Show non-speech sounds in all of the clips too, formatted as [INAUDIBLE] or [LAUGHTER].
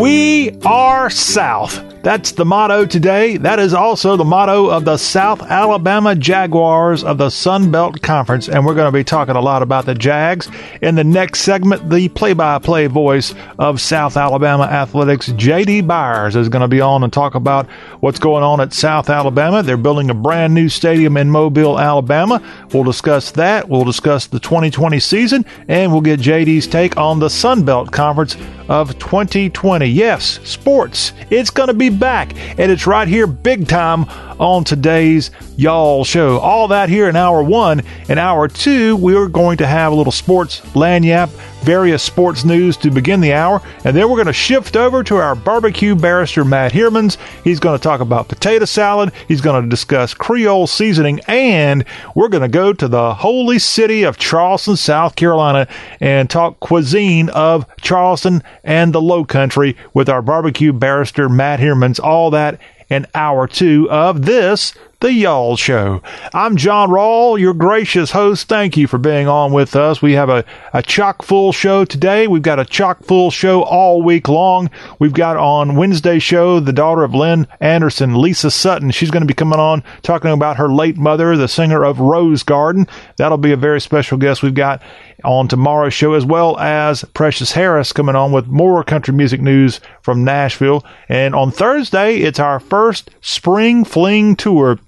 We are South. That's the motto today. That is also the motto of the South Alabama Jaguars of the Sun Belt Conference. And we're going to be talking a lot about the Jags. In the next segment, the play by play voice of South Alabama Athletics, JD Byers, is going to be on and talk about what's going on at South Alabama. They're building a brand new stadium in Mobile, Alabama. We'll discuss that. We'll discuss the 2020 season, and we'll get JD's take on the Sun Belt Conference of 2020. Yes, sports. It's going to be back, and it's right here big time on today's Y'all Show. All that here in hour one. In hour two, we're going to have a little sports lagniappe, various sports news to begin the hour, and then we're going to shift over to our barbecue barrister, Matt Hermans. He's going to talk about potato salad, he's going to discuss Creole seasoning, and we're going to go to the holy city of Charleston, South Carolina, and talk cuisine of Charleston and the Low Country with our barbecue barrister, Matt Hermans. All that in hour two of this, The Y'all Show. I'm John Rawl, your gracious host. Thank you for being on with us. We have a, a chock full show today. We've got a chock full show all week long. We've got on Wednesday show the daughter of Lynn Anderson, Lisa Sutton. She's going to be coming on talking about her late mother, the singer of Rose Garden. That'll be a very special guest we've got on tomorrow's show, as well as Precious Harris coming on with more country music news from Nashville. And on Thursday, it's our first spring fling tour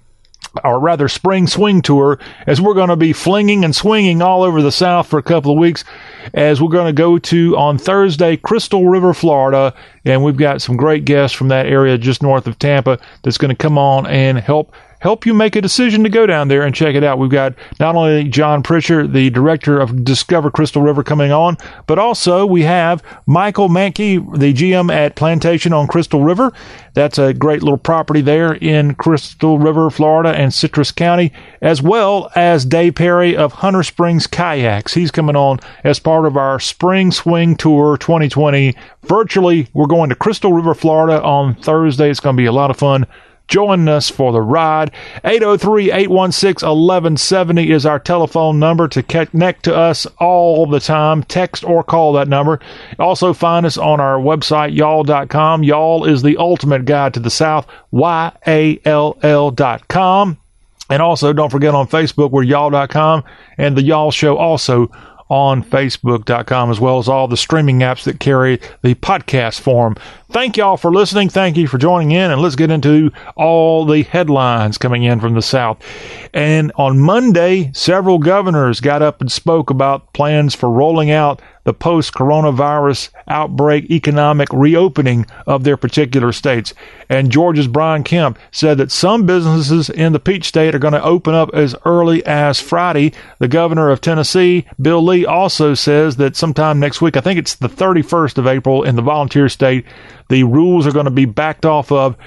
or rather spring swing tour as we're going to be flinging and swinging all over the south for a couple of weeks as we're going to go to on thursday crystal river florida. And we've got some great guests from that area just north of tampa that's going to come on and help help you make a decision to go down there and check it out. We've got not only John Pritchard, the director of Discover Crystal River, coming on, but also we have Michael Mankey, the GM at Plantation on Crystal River. That's a great little property there in Crystal River, Florida, and Citrus County, as well as Dave Perry of Hunter Springs Kayaks. He's coming on as part of our Spring Swing Tour 2020. Virtually, we're going to Crystal River, Florida on Thursday. It's going to be a lot of fun. Join us for the ride. 803 816 1170 is our telephone number to connect to us all the time. Text or call that number. Also, find us on our website, y'all.com. Y'all is the ultimate guide to the South. Y A L L.com. And also, don't forget on Facebook, we're y'all.com and the Y'all Show also on Facebook.com, as well as all the streaming apps that carry the podcast form. Thank y'all for listening. Thank you for joining in, and let's get into all the headlines coming in from the South. And on Monday, several governors got up and spoke about plans for rolling out the post coronavirus outbreak economic reopening of their particular states. And Georgia's Brian Kemp said that some businesses in the Peach State are going to open up as early as Friday. The governor of Tennessee, Bill Lee, also says that sometime next week, I think it's the 31st of April in the volunteer state, the rules are going to be backed off of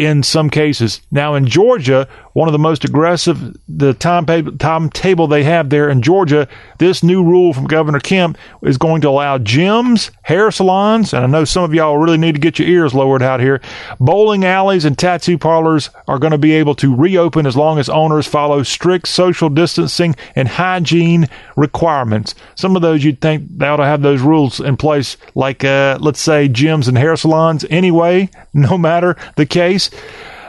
in some cases. Now in Georgia, one of the most aggressive the timetable timetable they have there in Georgia, this new rule from Governor Kemp is going to allow gyms, hair salons, and I know some of y'all really need to get your ears lowered out here. Bowling alleys and tattoo parlors are going to be able to reopen as long as owners follow strict social distancing and hygiene requirements. Some of those you'd think they ought to have those rules in place, like uh, let's say gyms and hair salons. Anyway, [LAUGHS] no matter the case.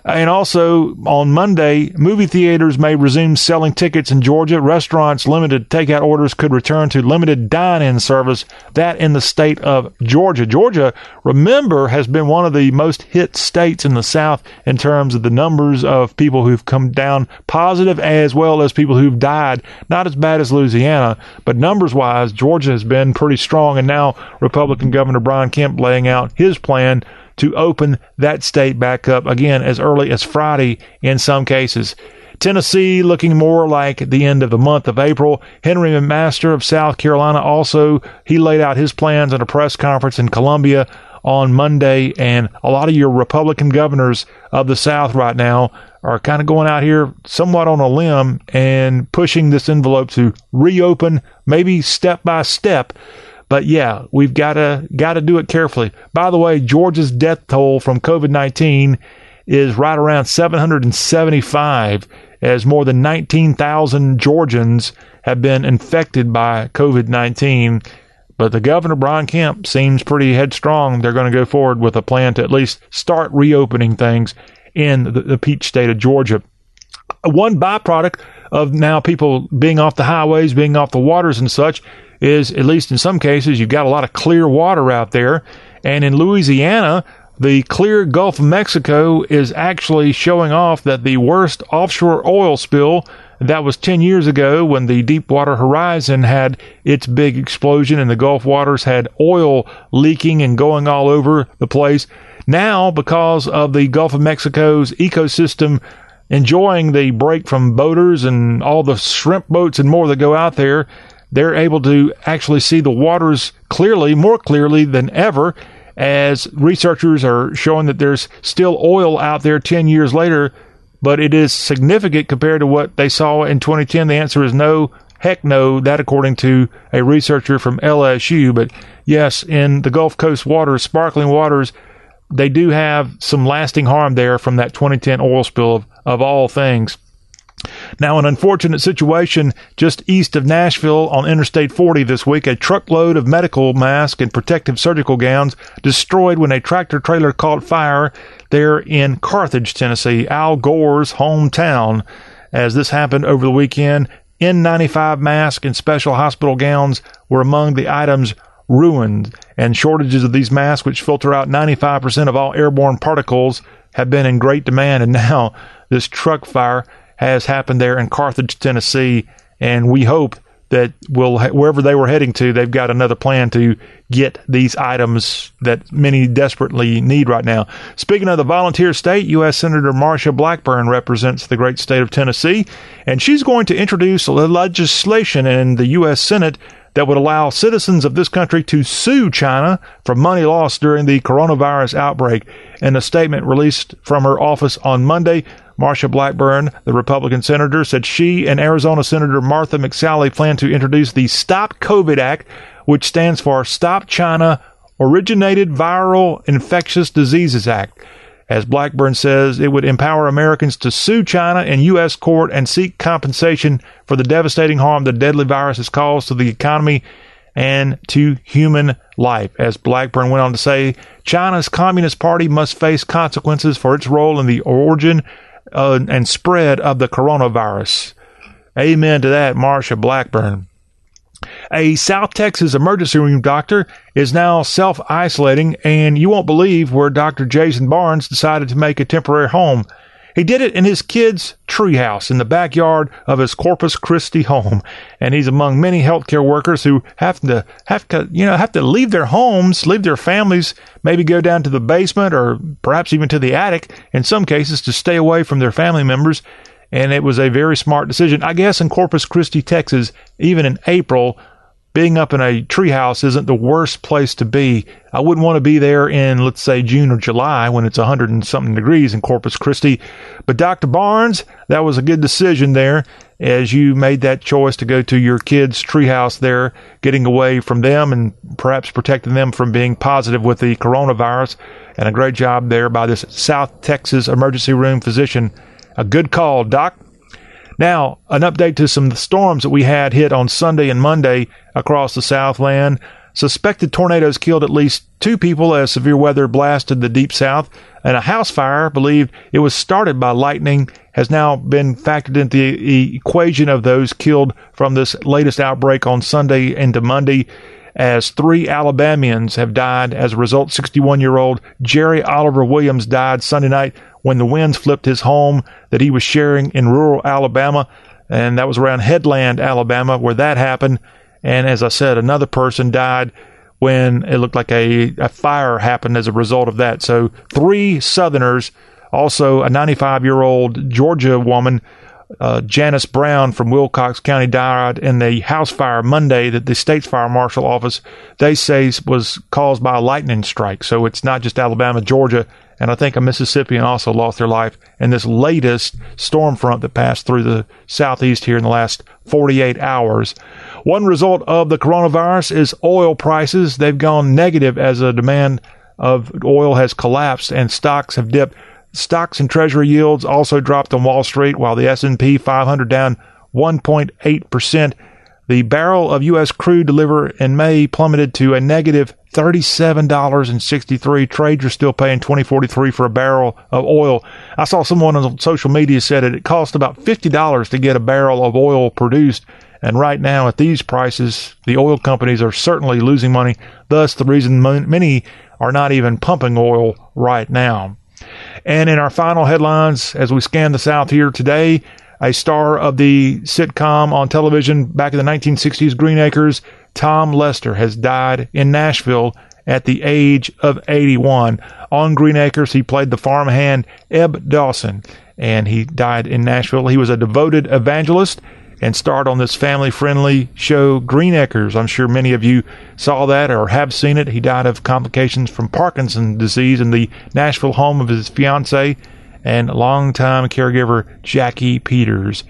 And also on Monday, movie theaters may resume selling tickets in Georgia. Restaurants limited takeout orders could return to limited dine-in service. That in the state of Georgia. Georgia, remember, has been one of the most hit states in the South in terms of the numbers of people who've come down positive as well as people who've died. Not as bad as Louisiana, but numbers wise, Georgia has been pretty strong. And now Republican Governor Brian Kemp laying out his plan to open that state back up again as early as Friday in some cases. Tennessee looking more like the end of the month of April. Henry McMaster of South Carolina also, he laid out his plans at a press conference in Columbia on Monday. And a lot of your Republican governors of the South right now are kind of going out here somewhat on a limb and pushing this envelope to reopen, maybe step by step. But yeah, we've got to got to do it carefully. By the way, Georgia's death toll from COVID-19 is right around 775 as more than 19,000 Georgians have been infected by COVID-19. But the governor, Brian Kemp, seems pretty headstrong. They're going to go forward with a plan to at least start reopening things in the, the peach state of Georgia. One byproduct of now people being off the highways, being off the waters and such, is at least in some cases, you've got a lot of clear water out there. And in Louisiana, the clear Gulf of Mexico is actually showing off that the worst offshore oil spill that was 10 years ago when the Deepwater Horizon had its big explosion and the Gulf waters had oil leaking and going all over the place. Now, because of the Gulf of Mexico's ecosystem enjoying the break from boaters and all the shrimp boats and more that go out there, they're able to actually see the waters clearly, more clearly than ever, as researchers are showing that there's still oil out there 10 years later, but it is significant compared to what they saw in 2010. The answer is no. Heck no, that according to a researcher from LSU. But yes, in the Gulf Coast waters, sparkling waters, they do have some lasting harm there from that 2010 oil spill of, of all things. Now, an unfortunate situation just east of Nashville on Interstate 40 this week. A truckload of medical masks and protective surgical gowns destroyed when a tractor trailer caught fire there in Carthage, Tennessee, Al Gore's hometown. As this happened over the weekend, N95 masks and special hospital gowns were among the items ruined, and shortages of these masks, which filter out 95% of all airborne particles, have been in great demand. And now this truck fire has happened there in Carthage, Tennessee, and we hope that will wherever they were heading to, they've got another plan to get these items that many desperately need right now. Speaking of the volunteer state, U.S. Senator Marsha Blackburn represents the great state of Tennessee, and she's going to introduce legislation in the U.S. Senate that would allow citizens of this country to sue China for money lost during the coronavirus outbreak. In a statement released from her office on Monday, Marsha Blackburn, the Republican senator, said she and Arizona Senator Martha McSally plan to introduce the Stop COVID Act, which stands for Stop China Originated Viral Infectious Diseases Act. As Blackburn says, it would empower Americans to sue China in U.S. court and seek compensation for the devastating harm the deadly virus has caused to the economy and to human life. As Blackburn went on to say, China's Communist Party must face consequences for its role in the origin uh, and spread of the coronavirus. Amen to that, Marsha Blackburn. A South Texas emergency room doctor is now self isolating, and you won't believe where Dr. Jason Barnes decided to make a temporary home. He did it in his kid's treehouse in the backyard of his Corpus Christi home, and he's among many healthcare workers who have to have to you know have to leave their homes, leave their families, maybe go down to the basement or perhaps even to the attic in some cases to stay away from their family members. And it was a very smart decision, I guess. In Corpus Christi, Texas, even in April, being up in a treehouse isn't the worst place to be. I wouldn't want to be there in, let's say, June or July when it's 100 and something degrees in Corpus Christi. But Dr. Barnes, that was a good decision there as you made that choice to go to your kids' treehouse there, getting away from them and perhaps protecting them from being positive with the coronavirus. And a great job there by this South Texas emergency room physician. A good call, Doc. Now, an update to some storms that we had hit on Sunday and Monday across the Southland. Suspected tornadoes killed at least two people as severe weather blasted the deep south, and a house fire believed it was started by lightning has now been factored into the equation of those killed from this latest outbreak on Sunday into Monday as three Alabamians have died. As a result, 61 year old Jerry Oliver Williams died Sunday night when the winds flipped his home that he was sharing in rural Alabama. And that was around Headland, Alabama, where that happened. And as I said, another person died when it looked like a, a fire happened as a result of that. So three Southerners, also a 95 year old Georgia woman uh, Janice Brown from Wilcox County died in the house fire Monday that the state's fire marshal office they say was caused by a lightning strike. So it's not just Alabama, Georgia, and I think a Mississippian also lost their life in this latest storm front that passed through the southeast here in the last 48 hours. One result of the coronavirus is oil prices. They've gone negative as the demand of oil has collapsed and stocks have dipped Stocks and treasury yields also dropped on Wall Street, while the S&P 500 down 1.8%. the barrel of U.S. crude delivered in May plummeted to a negative $37.63. Traders still paying 2043 for a barrel of oil. I saw someone on social media said it, it cost about $50 to get a barrel of oil produced. And right now, at these prices, the oil companies are certainly losing money. Thus, the reason many are not even pumping oil right now. And in our final headlines, as we scan the South here today, a star of the sitcom on television back in the 1960s, Green Acres, Tom Lester has died in Nashville at the age of 81. On Green Acres, he played the farmhand Eb Dawson, and he died in Nashville. He was a devoted evangelist and starred on this family friendly show, Green Acres. I'm sure many of you saw that or have seen it. He died of complications from Parkinson's disease in the Nashville home of his fiancee and longtime caregiver, Jackie Peters.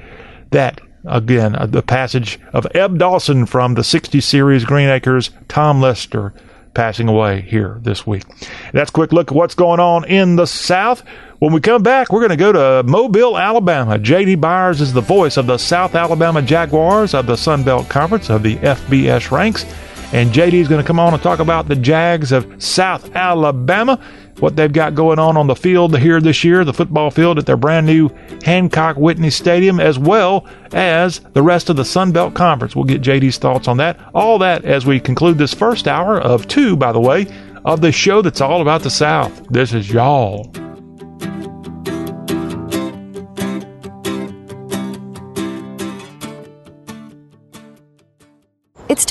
That Again, uh, the passage of Eb Dawson from the 60 series Green Acres, Tom Lester passing away here this week. That's quick look at what's going on in the South. When we come back, we're going to go to Mobile, Alabama. J.D. Byers is the voice of the South Alabama Jaguars of the Sun Belt Conference of the FBS ranks. And JD is going to come on and talk about the Jags of South Alabama what they've got going on on the field here this year, the football field at their brand new Hancock Whitney Stadium, as well as the rest of the Sun Belt Conference. We'll get JD's thoughts on that. All that as we conclude this first hour of two, by the way, of the show that's all about the South. This is y'all.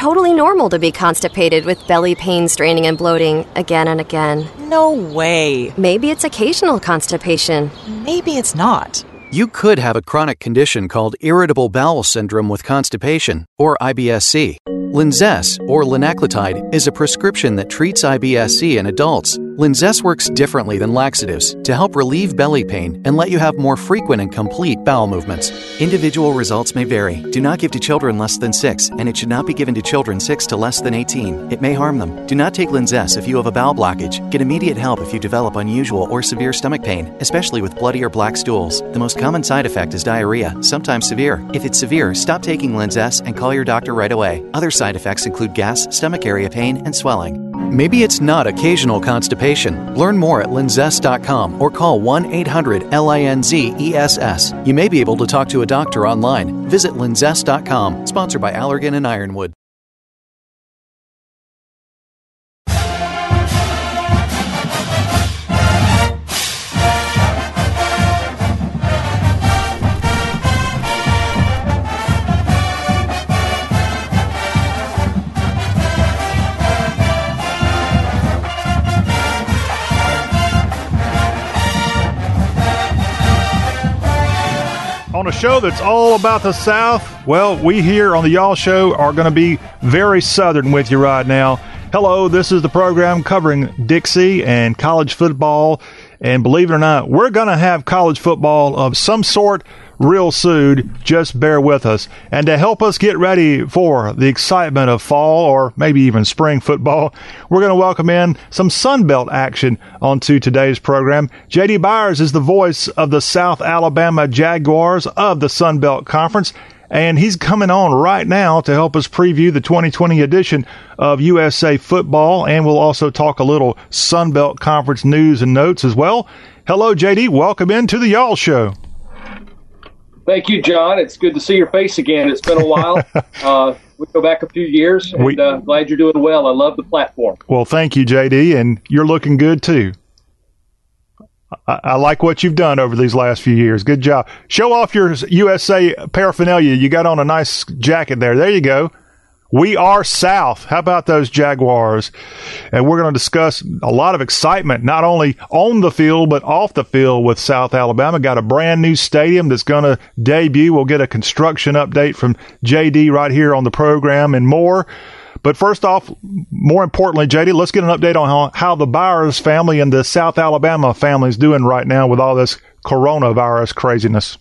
Totally normal to be constipated with belly pain, straining, and bloating again and again. No way. Maybe it's occasional constipation. Maybe it's not. You could have a chronic condition called irritable bowel syndrome with constipation, or IBS-C. Linzess, or linaclotide, is a prescription that treats IBS-C in adults Linzess works differently than laxatives to help relieve belly pain and let you have more frequent and complete bowel movements. Individual results may vary. Do not give to children less than 6, and it should not be given to children 6 to less than 18. It may harm them. Do not take Linzess if you have a bowel blockage. Get immediate help if you develop unusual or severe stomach pain, especially with bloody or black stools. The most common side effect is diarrhea, sometimes severe. If it's severe, stop taking Linzess and call your doctor right away. Other side effects include gas, stomach area pain, and swelling. Maybe it's not occasional constipation. Learn more at linzess.com or call 1 800 LINZESS. You may be able to talk to a doctor online. Visit linzess.com, sponsored by Allergan and Ironwood. Show that's all about the South, well, we here on the Y'all Show are going to be very Southern with you right now. Hello, this is the program covering Dixie and college football. And believe it or not, we're going to have college football of some sort real soon. Just bear with us. And to help us get ready for the excitement of fall or maybe even spring football, we're going to welcome in some Sunbelt action onto today's program. JD Byers is the voice of the South Alabama Jaguars of the Sunbelt Conference. And he's coming on right now to help us preview the 2020 edition of USA Football. And we'll also talk a little Sunbelt Conference news and notes as well. Hello, JD. Welcome into the Y'all Show. Thank you, John. It's good to see your face again. It's been a while. [LAUGHS] uh, we go back a few years, and we, uh, glad you're doing well. I love the platform. Well, thank you, JD, and you're looking good too. I, I, like what you've done over these last few years. Good job. Show off your USA paraphernalia. You got on a nice jacket there. There you go. We are South. How about those Jaguars? And we're going to discuss a lot of excitement, not only on the field, but off the field with South Alabama. Got a brand new stadium that's going to debut. We'll get a construction update from JD right here on the program and more. But first off, more importantly, JD, let's get an update on how, how the Byers family and the South Alabama family is doing right now with all this coronavirus craziness.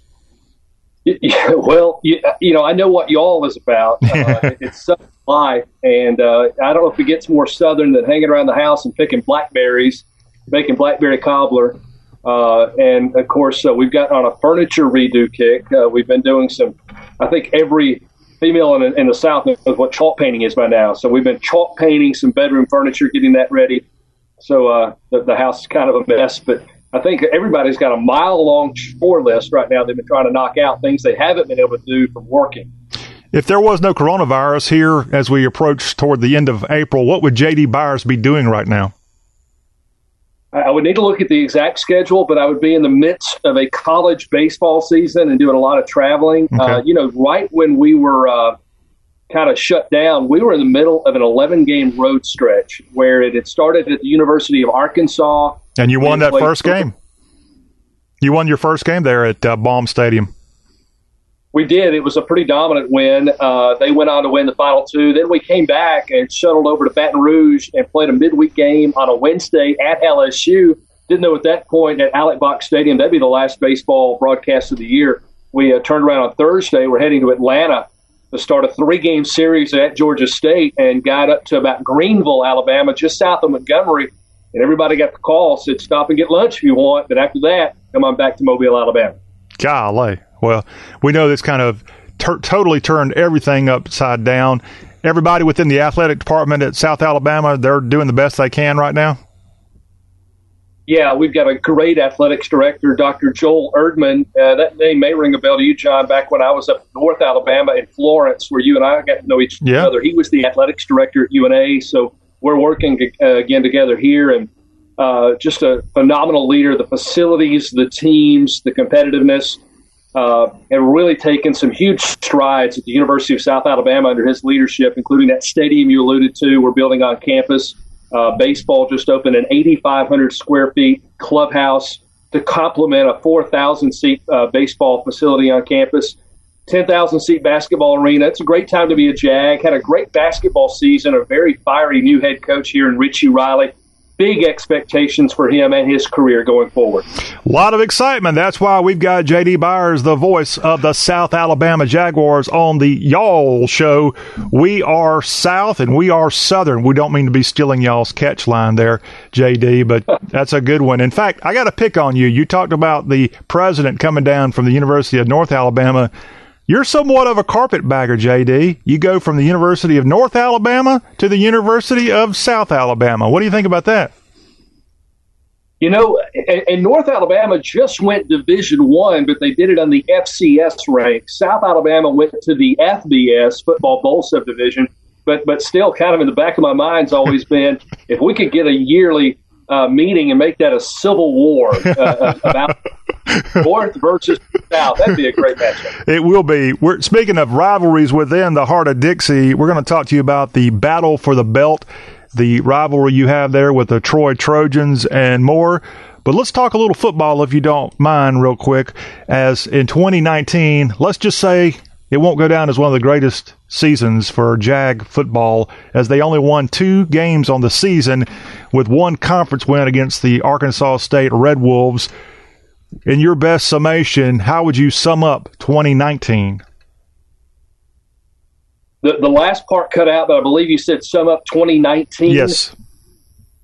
[LAUGHS] Yeah, well, you, you, know, I know what y'all is about. Uh, [LAUGHS] it's Southern life, and uh, I don't know if it gets more Southern than hanging around the house and picking blackberries, making blackberry cobbler. Uh, and of course, uh, we've got on a furniture redo kick. Uh, we've been doing some, I think every female in, in the South knows what chalk painting is by now. So we've been chalk painting some bedroom furniture, getting that ready. So uh, the, the house is kind of a mess, but I think everybody's got a mile long chore list right now. They've been trying to knock out things they haven't been able to do from working. If there was no coronavirus here as we approach toward the end of April, what would JD Byers be doing right now? I would need to look at the exact schedule, but I would be in the midst of a college baseball season and doing a lot of traveling. Okay. Uh, you know, right when we were uh, kind of shut down, we were in the middle of an 11 game road stretch where it had started at the University of Arkansas. And you won that first game. You won your first game there at uh, Baum Stadium. We did. It was a pretty dominant win. Uh, they went on to win the final two. Then we came back and shuttled over to Baton Rouge and played a midweek game on a Wednesday at LSU. Didn't know at that point at Alex Box Stadium that'd be the last baseball broadcast of the year. We uh, turned around on Thursday. We're heading to Atlanta to start a three-game series at Georgia State and got up to about Greenville, Alabama, just south of Montgomery. And everybody got the call, said, "Stop and get lunch if you want." But after that, come on back to Mobile, Alabama. Golly. Well, we know this kind of ter- totally turned everything upside down. Everybody within the athletic department at South Alabama, they're doing the best they can right now. Yeah, we've got a great athletics director, Dr. Joel Erdmann. Uh, that name may ring a bell to you, John. Back when I was up in North Alabama in Florence, where you and I got to know each yeah. other, he was the athletics director at UNA. So we're working uh, again together here, and uh, just a phenomenal leader. The facilities, the teams, the competitiveness uh, and really taken some huge strides at the University of South Alabama under his leadership, including that stadium you alluded to. We're building on campus. Uh, baseball just opened an 8,500 square feet clubhouse to complement a 4,000 seat uh, baseball facility on campus. 10,000 seat basketball arena. It's a great time to be a Jag. Had a great basketball season. A very fiery new head coach here in Richie Riley big expectations for him and his career going forward. A lot of excitement. That's why we've got JD Byers, the voice of the South Alabama Jaguars, on the Y'all show. We are South and we are Southern. We don't mean to be stealing y'all's catch line there, JD, but [LAUGHS] that's a good one. In fact, I got to pick on you. You talked about the president coming down from the University of North Alabama. You're somewhat of a carpetbagger, JD. You go from the University of North Alabama to the University of South Alabama. What do you think about that? You know, and North Alabama just went Division One, but they did it on the FCS rank. South Alabama went to the FBS Football Bowl subdivision, but but still, kind of in the back of my mind's always [LAUGHS] been if we could get a yearly uh, meeting and make that a civil war uh, about [LAUGHS] North versus South. That'd be a great matchup. It will be. We're speaking of rivalries within the heart of Dixie. We're going to talk to you about the battle for the belt, the rivalry you have there with the Troy Trojans, and more. But let's talk a little football, if you don't mind, real quick. As in 2019, let's just say it won't go down as one of the greatest seasons for Jag football, as they only won two games on the season, with one conference win against the Arkansas State Red Wolves in your best summation, how would you sum up 2019? The, the last part cut out, but I believe you said sum up 2019. Yes.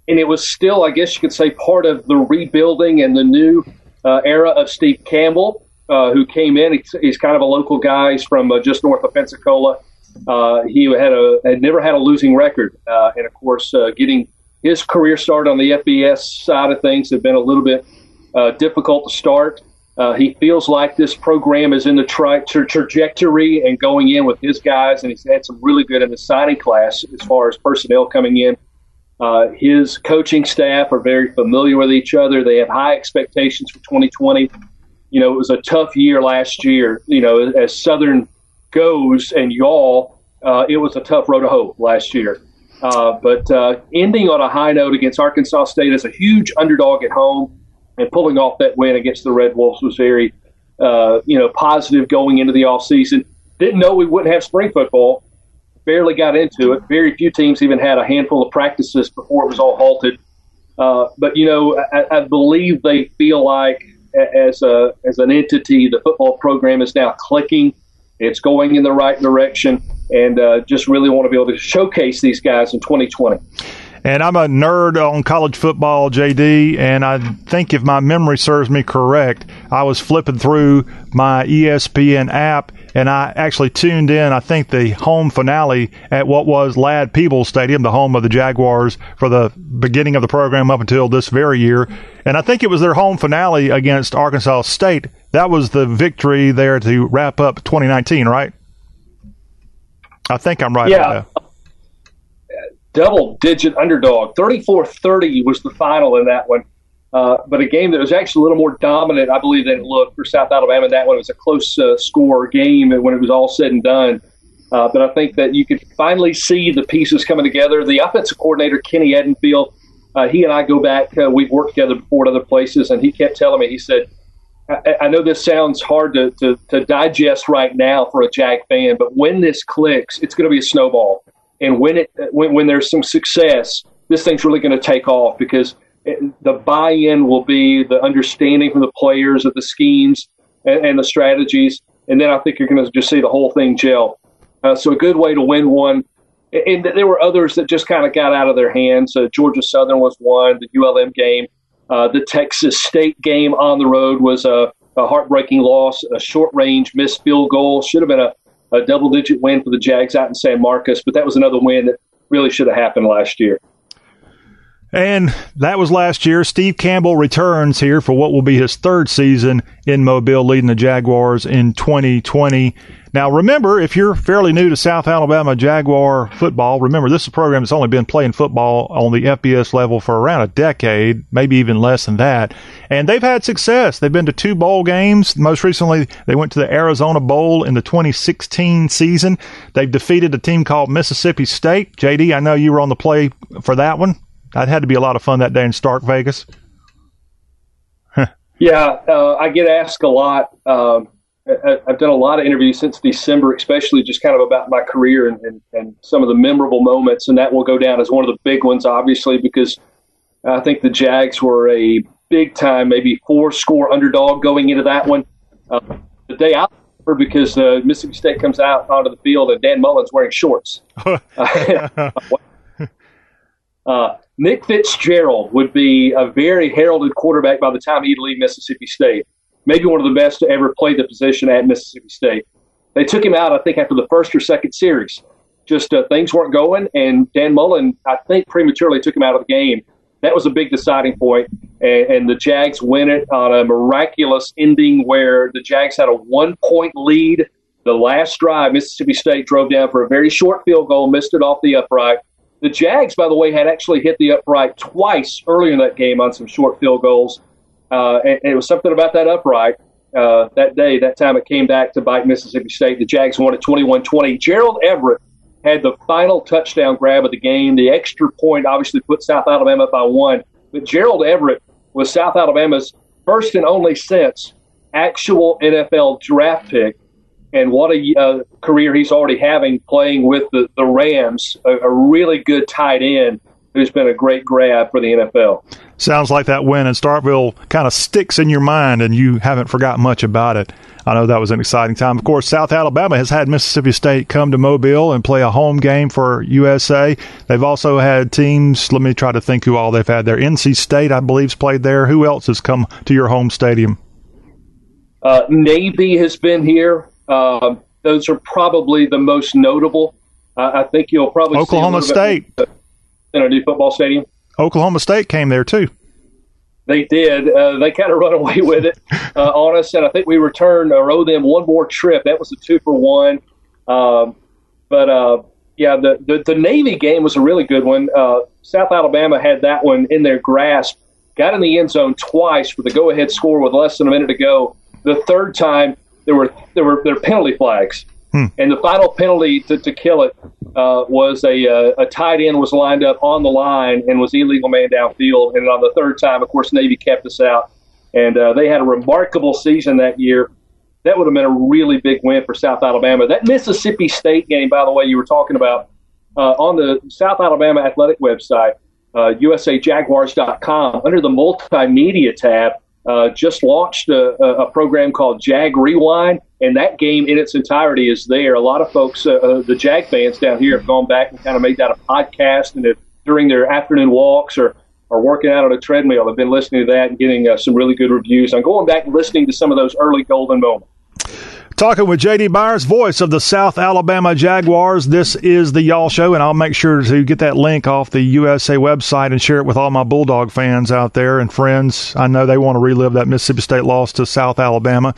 And it was still, I guess you could say, part of the rebuilding and the new uh, era of Steve Campbell, uh, who came in. He's, he's, kind of a local guy. He's from uh, just north of Pensacola. Uh, he had a had never had a losing record, uh, and of course, uh, getting his career started on the FBS side of things had been a little bit uh, difficult to start. Uh, he feels like this program is in the tra- tra- trajectory and going in with his guys, and he's had some really good in the signing class as far as personnel coming in. Uh, his coaching staff are very familiar with each other. They have high expectations for 2020. You know, it was a tough year last year. You know, as Southern goes and y'all, uh, it was a tough road to hope last year. Uh, but uh, ending on a high note against Arkansas State as a huge underdog at home and pulling off that win against the Red Wolves was very, uh, you know, positive going into the off season. Didn't know we wouldn't have spring football. Barely got into it. Very few teams even had a handful of practices before it was all halted. Uh, but you know, I, I, believe they feel like as a as an entity, the football program is now clicking. It's going in the right direction, and uh, just really want to be able to showcase these guys in 2020. And I'm a nerd on college football, JD. And I think if my memory serves me correct, I was flipping through my ESPN app and I actually tuned in. I think the home finale at what was Ladd Peebles Stadium, the home of the Jaguars, for the beginning of the program up until this very year. And I think it was their home finale against Arkansas State. That was the victory there to wrap up 2019, right? I think I'm right. Yeah. Double digit underdog. 34 30 was the final in that one. Uh, but a game that was actually a little more dominant, I believe, than it looked for South Alabama. That one was a close uh, score game when it was all said and done. Uh, but I think that you could finally see the pieces coming together. The offensive coordinator, Kenny Edenfield, uh, he and I go back. Uh, we've worked together before at other places, and he kept telling me, he said, I, I know this sounds hard to, to, to digest right now for a Jag fan, but when this clicks, it's going to be a snowball. And when it when, when there's some success, this thing's really going to take off because it, the buy-in will be the understanding from the players of the schemes and, and the strategies, and then I think you're going to just see the whole thing gel. Uh, so a good way to win one. And there were others that just kind of got out of their hands. Uh, Georgia Southern was one. The ULM game uh, the Texas State game on the road was a, a heartbreaking loss, a short range missed field goal. Should have been a, a double digit win for the Jags out in San Marcos, but that was another win that really should have happened last year. And that was last year. Steve Campbell returns here for what will be his third season in Mobile, leading the Jaguars in 2020. Now, remember, if you're fairly new to South Alabama Jaguar football, remember this is a program that's only been playing football on the FBS level for around a decade, maybe even less than that. And they've had success. They've been to two bowl games. Most recently, they went to the Arizona Bowl in the 2016 season. They've defeated a team called Mississippi State. JD, I know you were on the play for that one. That had to be a lot of fun that day in Stark Vegas. [LAUGHS] yeah, uh, I get asked a lot. Um, I've done a lot of interviews since December, especially just kind of about my career and, and, and, some of the memorable moments. And that will go down as one of the big ones, obviously, because I think the Jags were a big time, maybe four score underdog going into that one. Uh, the day out because uh, Mississippi State comes out onto the field and Dan Mullen's wearing shorts. [LAUGHS] [LAUGHS] uh, Nick Fitzgerald would be a very heralded quarterback by the time he'd leave Mississippi State maybe one of the best to ever play the position at Mississippi State. They took him out, I think, after the first or second series. Just uh, things weren't going, and Dan Mullen, I think, prematurely took him out of the game. That was a big deciding point, and, and the Jags win it on a miraculous ending where the Jags had a one-point lead. The last drive, Mississippi State drove down for a very short field goal, missed it off the upright. The Jags, by the way, had actually hit the upright twice earlier in that game on some short field goals. Uh, and, and, it was something about that upright uh, that day, that time it came back to bite Mississippi State. The Jags won at 21 20. Gerald Everett had the final touchdown grab of the game. The extra point obviously put South Alabama by one. But Gerald Everett was South Alabama's first and only since actual NFL draft pick. And what a uh, career he's already having playing with the, the Rams, a, a really good tight end who's been a great grab for the NFL. Sounds like that win in Starkville kind of sticks in your mind and you haven't forgotten much about it. I know that was an exciting time. Of course, South Alabama has had Mississippi State come to Mobile and play a home game for USA. They've also had teams, let me try to think who all they've had there. NC State, I believe, has played there. Who else has come to your home stadium? Uh, Navy has been here. Uh, those are probably the most notable. Uh, I think you'll probably Oklahoma State in a new football stadium. Oklahoma State came there too. They did. Uh, they kind of [LAUGHS] run away with it uh, on us, and I think we returned or owe them one more trip. That was a two for one. Um, but uh, yeah, the, the, the Navy game was a really good one. Uh, South Alabama had that one in their grasp. Got in the end zone twice for the go ahead score with less than a minute to go. The third time there were there were there were penalty flags. Hmm. And the final penalty to, to kill it uh, was a, uh, a tight end was lined up on the line and was illegal man downfield. And on the third time, of course, Navy kept us out. And uh, they had a remarkable season that year. That would have been a really big win for South Alabama. That Mississippi State game, by the way, you were talking about uh, on the South Alabama Athletic website, uh, usajaguars.com, under the multimedia tab, uh, just launched a, a, program called Jag Rewind, and that game in its entirety is there. A lot of folks, uh, uh, the Jag fans down here, have gone back and kind of made that a podcast, and if during their afternoon walks or are working out on a treadmill, have been listening to that and getting uh, some really good reviews. I'm going back and listening to some of those early golden moments. Talking with JD Byers, voice of the South Alabama Jaguars. This is the Y'all Show, and I'll make sure to get that link off the USA website and share it with all my Bulldog fans out there and friends. I know they want to relive that Mississippi State loss to South Alabama.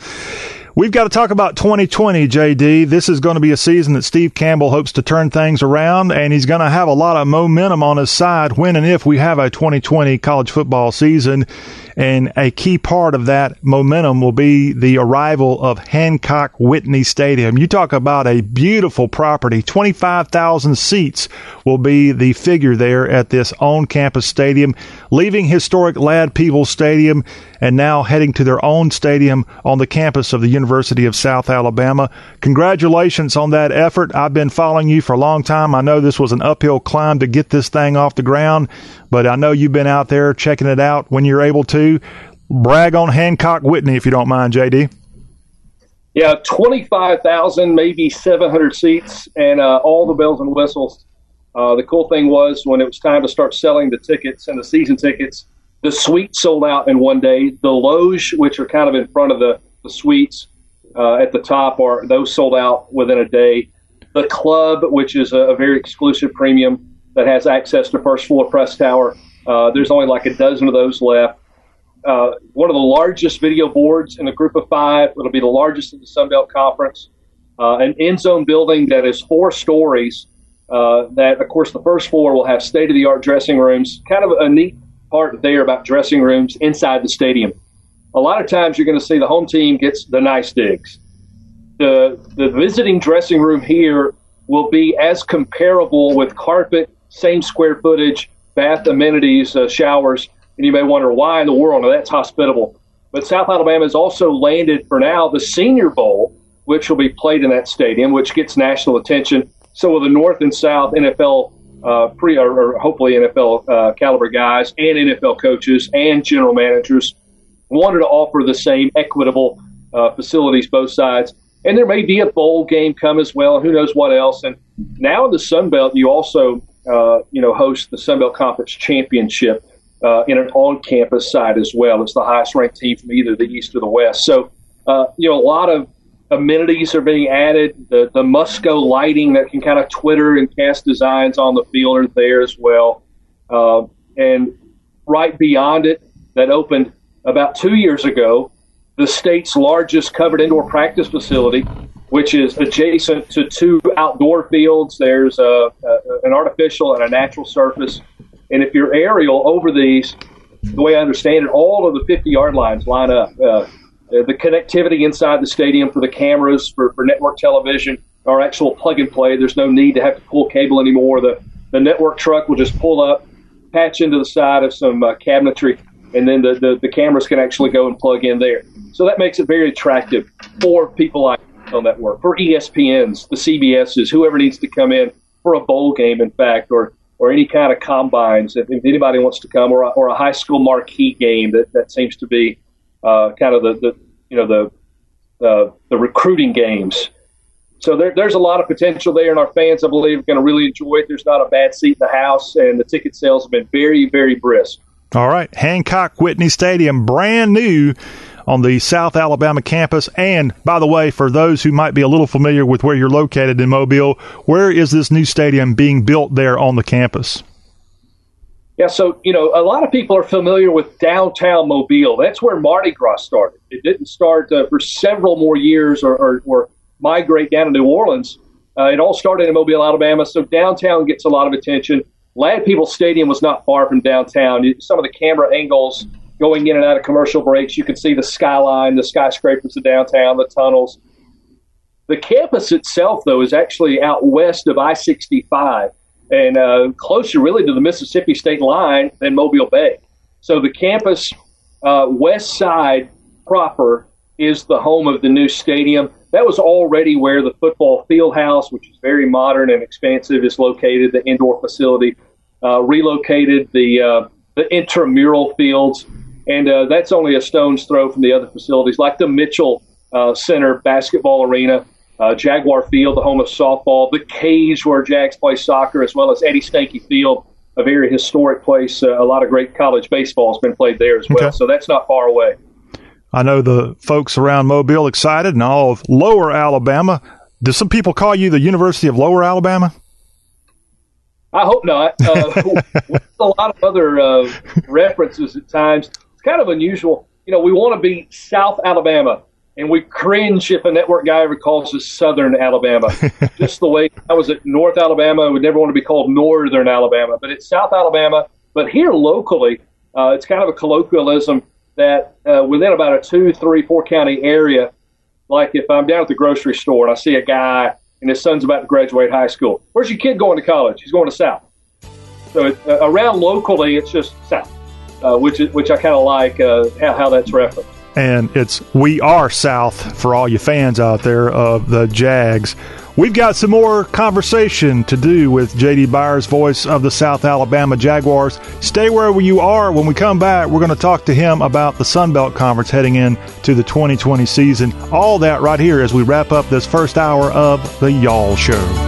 We've got to talk about 2020, JD. This is going to be a season that Steve Campbell hopes to turn things around, and he's going to have a lot of momentum on his side when and if we have a 2020 college football season. And a key part of that momentum will be the arrival of Hancock Whitney Stadium. You talk about a beautiful property. 25,000 seats will be the figure there at this on campus stadium, leaving historic Ladd-Peebles Stadium and now heading to their own stadium on the campus of the University of South Alabama. Congratulations on that effort. I've been following you for a long time. I know this was an uphill climb to get this thing off the ground, but I know you've been out there checking it out when you're able to. Brag on Hancock Whitney if you don't mind, JD. Yeah, 25,000, maybe 700 seats, and uh, all the bells and whistles. Uh, the cool thing was when it was time to start selling the tickets and the season tickets, the suites sold out in one day. The loge, which are kind of in front of the, the suites uh, at the top, are those sold out within a day. The club, which is a, a very exclusive premium that has access to first floor press tower, uh, there's only like a dozen of those left. Uh, one of the largest video boards in the group of five. It'll be the largest in the Sun Belt Conference. Uh, an end zone building that is four stories. Uh, that, of course, the first floor will have state of the art dressing rooms. Kind of a neat part there about dressing rooms inside the stadium. A lot of times you're going to see the home team gets the nice digs. The, the visiting dressing room here will be as comparable with carpet, same square footage, bath amenities, uh, showers, and you may wonder why in the world. Now that's hospitable. But South Alabama has also landed for now the Senior Bowl, which will be played in that stadium, which gets national attention. So will the North and South NFL uh, pre or, or, hopefully NFL uh, caliber guys and NFL coaches and general managers wanted to offer the same equitable uh, facilities both sides. And there may be a bowl game come as well. Who knows what else? And now in the Sun Belt, you also uh, you know host the Sun Belt Conference Championship uh, in an on-campus side as well. It's the highest ranked team from either the East or the West. So uh, you know a lot of amenities are being added. The the Musco lighting that can kind of twitter and cast designs on the field are there as well. Uh, and right beyond it, that opened about two years ago, the state's largest covered indoor practice facility, which is adjacent to two outdoor fields. There's a, a, an artificial and a natural surface. And if you're aerial over these, the way I understand it, all of the 50 yard lines line up. Uh, uh, the connectivity inside the stadium for the cameras for, for network television are actual plug and play. There's no need to have to pull cable anymore. The the network truck will just pull up, patch into the side of some uh, cabinetry, and then the, the, the cameras can actually go and plug in there. So that makes it very attractive for people like on network, for ESPNs, the CBSs, whoever needs to come in for a bowl game, in fact, or or any kind of combines. If, if anybody wants to come, or a, or a high school marquee game, that, that seems to be uh, kind of the, the you know the uh, the recruiting games. So there, there's a lot of potential there, and our fans, I believe, are going to really enjoy it. There's not a bad seat in the house, and the ticket sales have been very, very brisk. All right, Hancock Whitney Stadium, brand new on the South Alabama campus. And by the way, for those who might be a little familiar with where you're located in Mobile, where is this new stadium being built there on the campus? Yeah, so you know, a lot of people are familiar with downtown Mobile. That's where Mardi Gras started. It didn't start uh, for several more years or, or, or, migrate down to New Orleans. Uh, it all started in Mobile, Alabama. So downtown gets a lot of attention. Ladd Peebles Stadium was not far from downtown. Some of the camera angles going in and out of commercial breaks, you can see the skyline, the skyscrapers of downtown, the tunnels. The campus itself, though, is actually out west of I 65 and uh, closer really to the Mississippi state line than Mobile Bay. So the campus uh, west side proper is the home of the new stadium. That was already where the football field house, which is very modern and expansive, is located. The indoor facility uh, relocated the uh, the intramural fields, and uh, that's only a stone's throw from the other facilities, like the Mitchell uh, Center basketball arena uh, Jaguar Field, the home of softball, the cage where Jags play soccer, as well as Eddie Stanky Field, a very historic place. Uh, a lot of great college baseball has been played there as well. Okay. So that's not far away. I know the folks around Mobile excited and all of Lower Alabama. Do some people call you the University of Lower Alabama? I hope not. Uh, [LAUGHS] a lot of other uh, references at times. It's kind of unusual. You know, we want to be South Alabama, and we cringe if a network guy ever calls us Southern Alabama. [LAUGHS] Just the way I was at North Alabama, I would never want to be called Northern Alabama, but it's South Alabama. But here locally, uh, it's kind of a colloquialism that uh, within about a two, three, four county area, like if I'm down at the grocery store and I see a guy and his son's about to graduate high school, where's your kid going to college? He's going to South. So it, uh, around locally, it's just South, uh, which which I kind of like uh, how, how that's referenced and it's We Are South for all you fans out there of the Jags. We've got some more conversation to do with JD Byers, voice of the South Alabama Jaguars. Stay where you are. When we come back, we're going to talk to him about the Sun Belt Conference heading into the 2020 season. All that right here as we wrap up this first hour of the Y'all Show.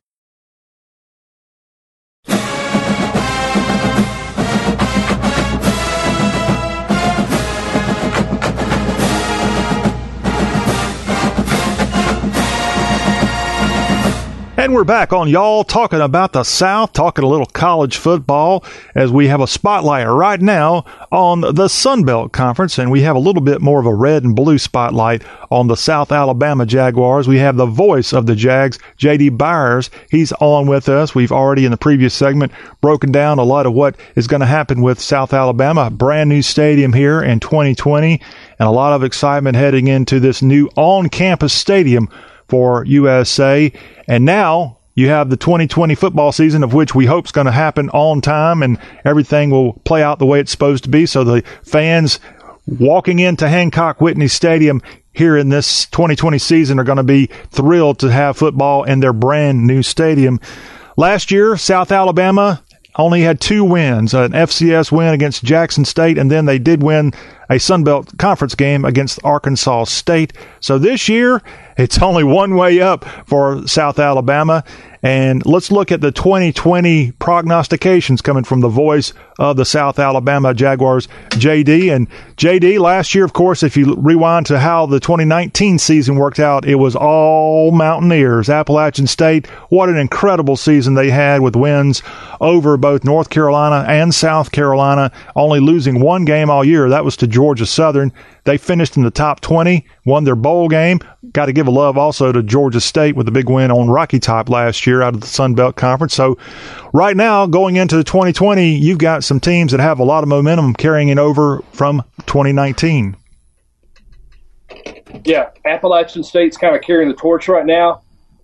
And we're back on y'all talking about the South, talking a little college football as we have a spotlight right now on the Sun Belt Conference, and we have a little bit more of a red and blue spotlight on the South Alabama Jaguars. We have the voice of the Jags, JD Byers. He's on with us. We've already in the previous segment broken down a lot of what is going to happen with South Alabama, brand new stadium here in 2020, and a lot of excitement heading into this new on-campus stadium for USA. And now you have the 2020 football season, of which we hope is going to happen on time and everything will play out the way it's supposed to be. So the fans walking into Hancock Whitney Stadium here in this 2020 season are going to be thrilled to have football in their brand new stadium. Last year, South Alabama only had two wins an FCS win against Jackson State, and then they did win a Sun Belt Conference game against Arkansas State. So this year, it's only one way up for South Alabama. And let's look at the 2020 prognostications coming from the voice of the South Alabama Jaguars, JD. And JD, last year, of course, if you rewind to how the 2019 season worked out, it was all Mountaineers. Appalachian State, what an incredible season they had with wins over both North Carolina and South Carolina, only losing one game all year. That was to Georgia Southern. They finished in the top 20, won their bowl game. Got to give a love also to Georgia State with a big win on Rocky Top last year out of the Sun Belt Conference. So, right now, going into 2020, you've got some teams that have a lot of momentum carrying it over from 2019. Yeah, Appalachian State's kind of carrying the torch right now.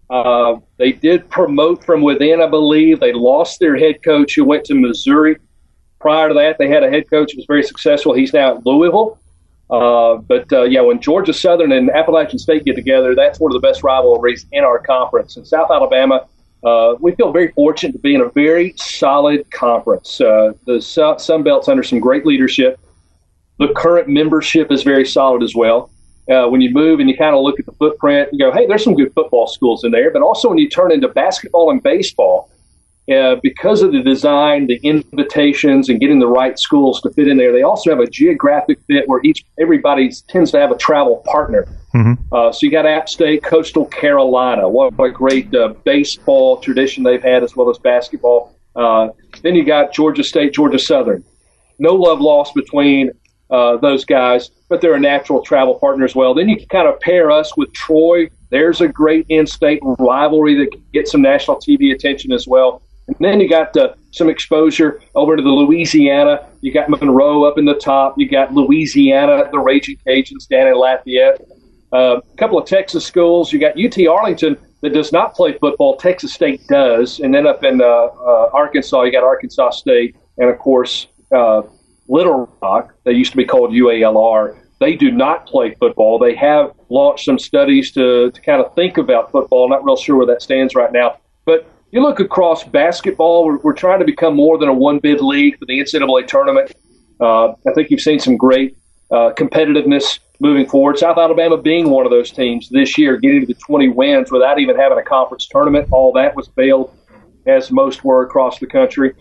Uh, they did promote from within, I believe. They lost their head coach who went to Missouri. Prior to that, they had a head coach who was very successful. He's now at Louisville. Uh, but uh, yeah, when Georgia Southern and Appalachian State get together, that's one of the best rivalries in our conference. In South Alabama, uh, we feel very fortunate to be in a very solid conference. Uh, the Sun Belt's under some great leadership. The current membership is very solid as well. Uh, when you move and you kind of look at the footprint, you go, hey, there's some good football schools in there. But also when you turn into basketball and baseball, uh, because of the design, the invitations, and getting the right schools to fit in there, they also have a geographic fit where each everybody tends to have a travel partner. Mm-hmm. Uh, so you got App State, Coastal Carolina. What, what a great uh, baseball tradition they've had as well as basketball. Uh, then you got Georgia State, Georgia Southern. no love lost between uh, those guys, but they're a natural travel partner as well. Then you can kind of pair us with Troy. There's a great in-state rivalry that gets some national TV attention as well. And then you got uh, some exposure over to the Louisiana. You got Monroe up in the top. You got Louisiana, the Raging Cajuns down in Lafayette. Uh, a couple of Texas schools. You got UT Arlington that does not play football. Texas State does. And then up in uh, uh, Arkansas, you got Arkansas State. And of course, Little Rock, they used to be called UALR, they do not play football. They have launched some studies to, to kind of think about football. Not real sure where that stands right now. But you look across basketball, we're, we're trying to become more than a one bid league for the NCAA tournament. Uh, I think you've seen some great uh, competitiveness moving forward. South Alabama being one of those teams this year, getting to the 20 wins without even having a conference tournament. All that was failed, as most were across the country.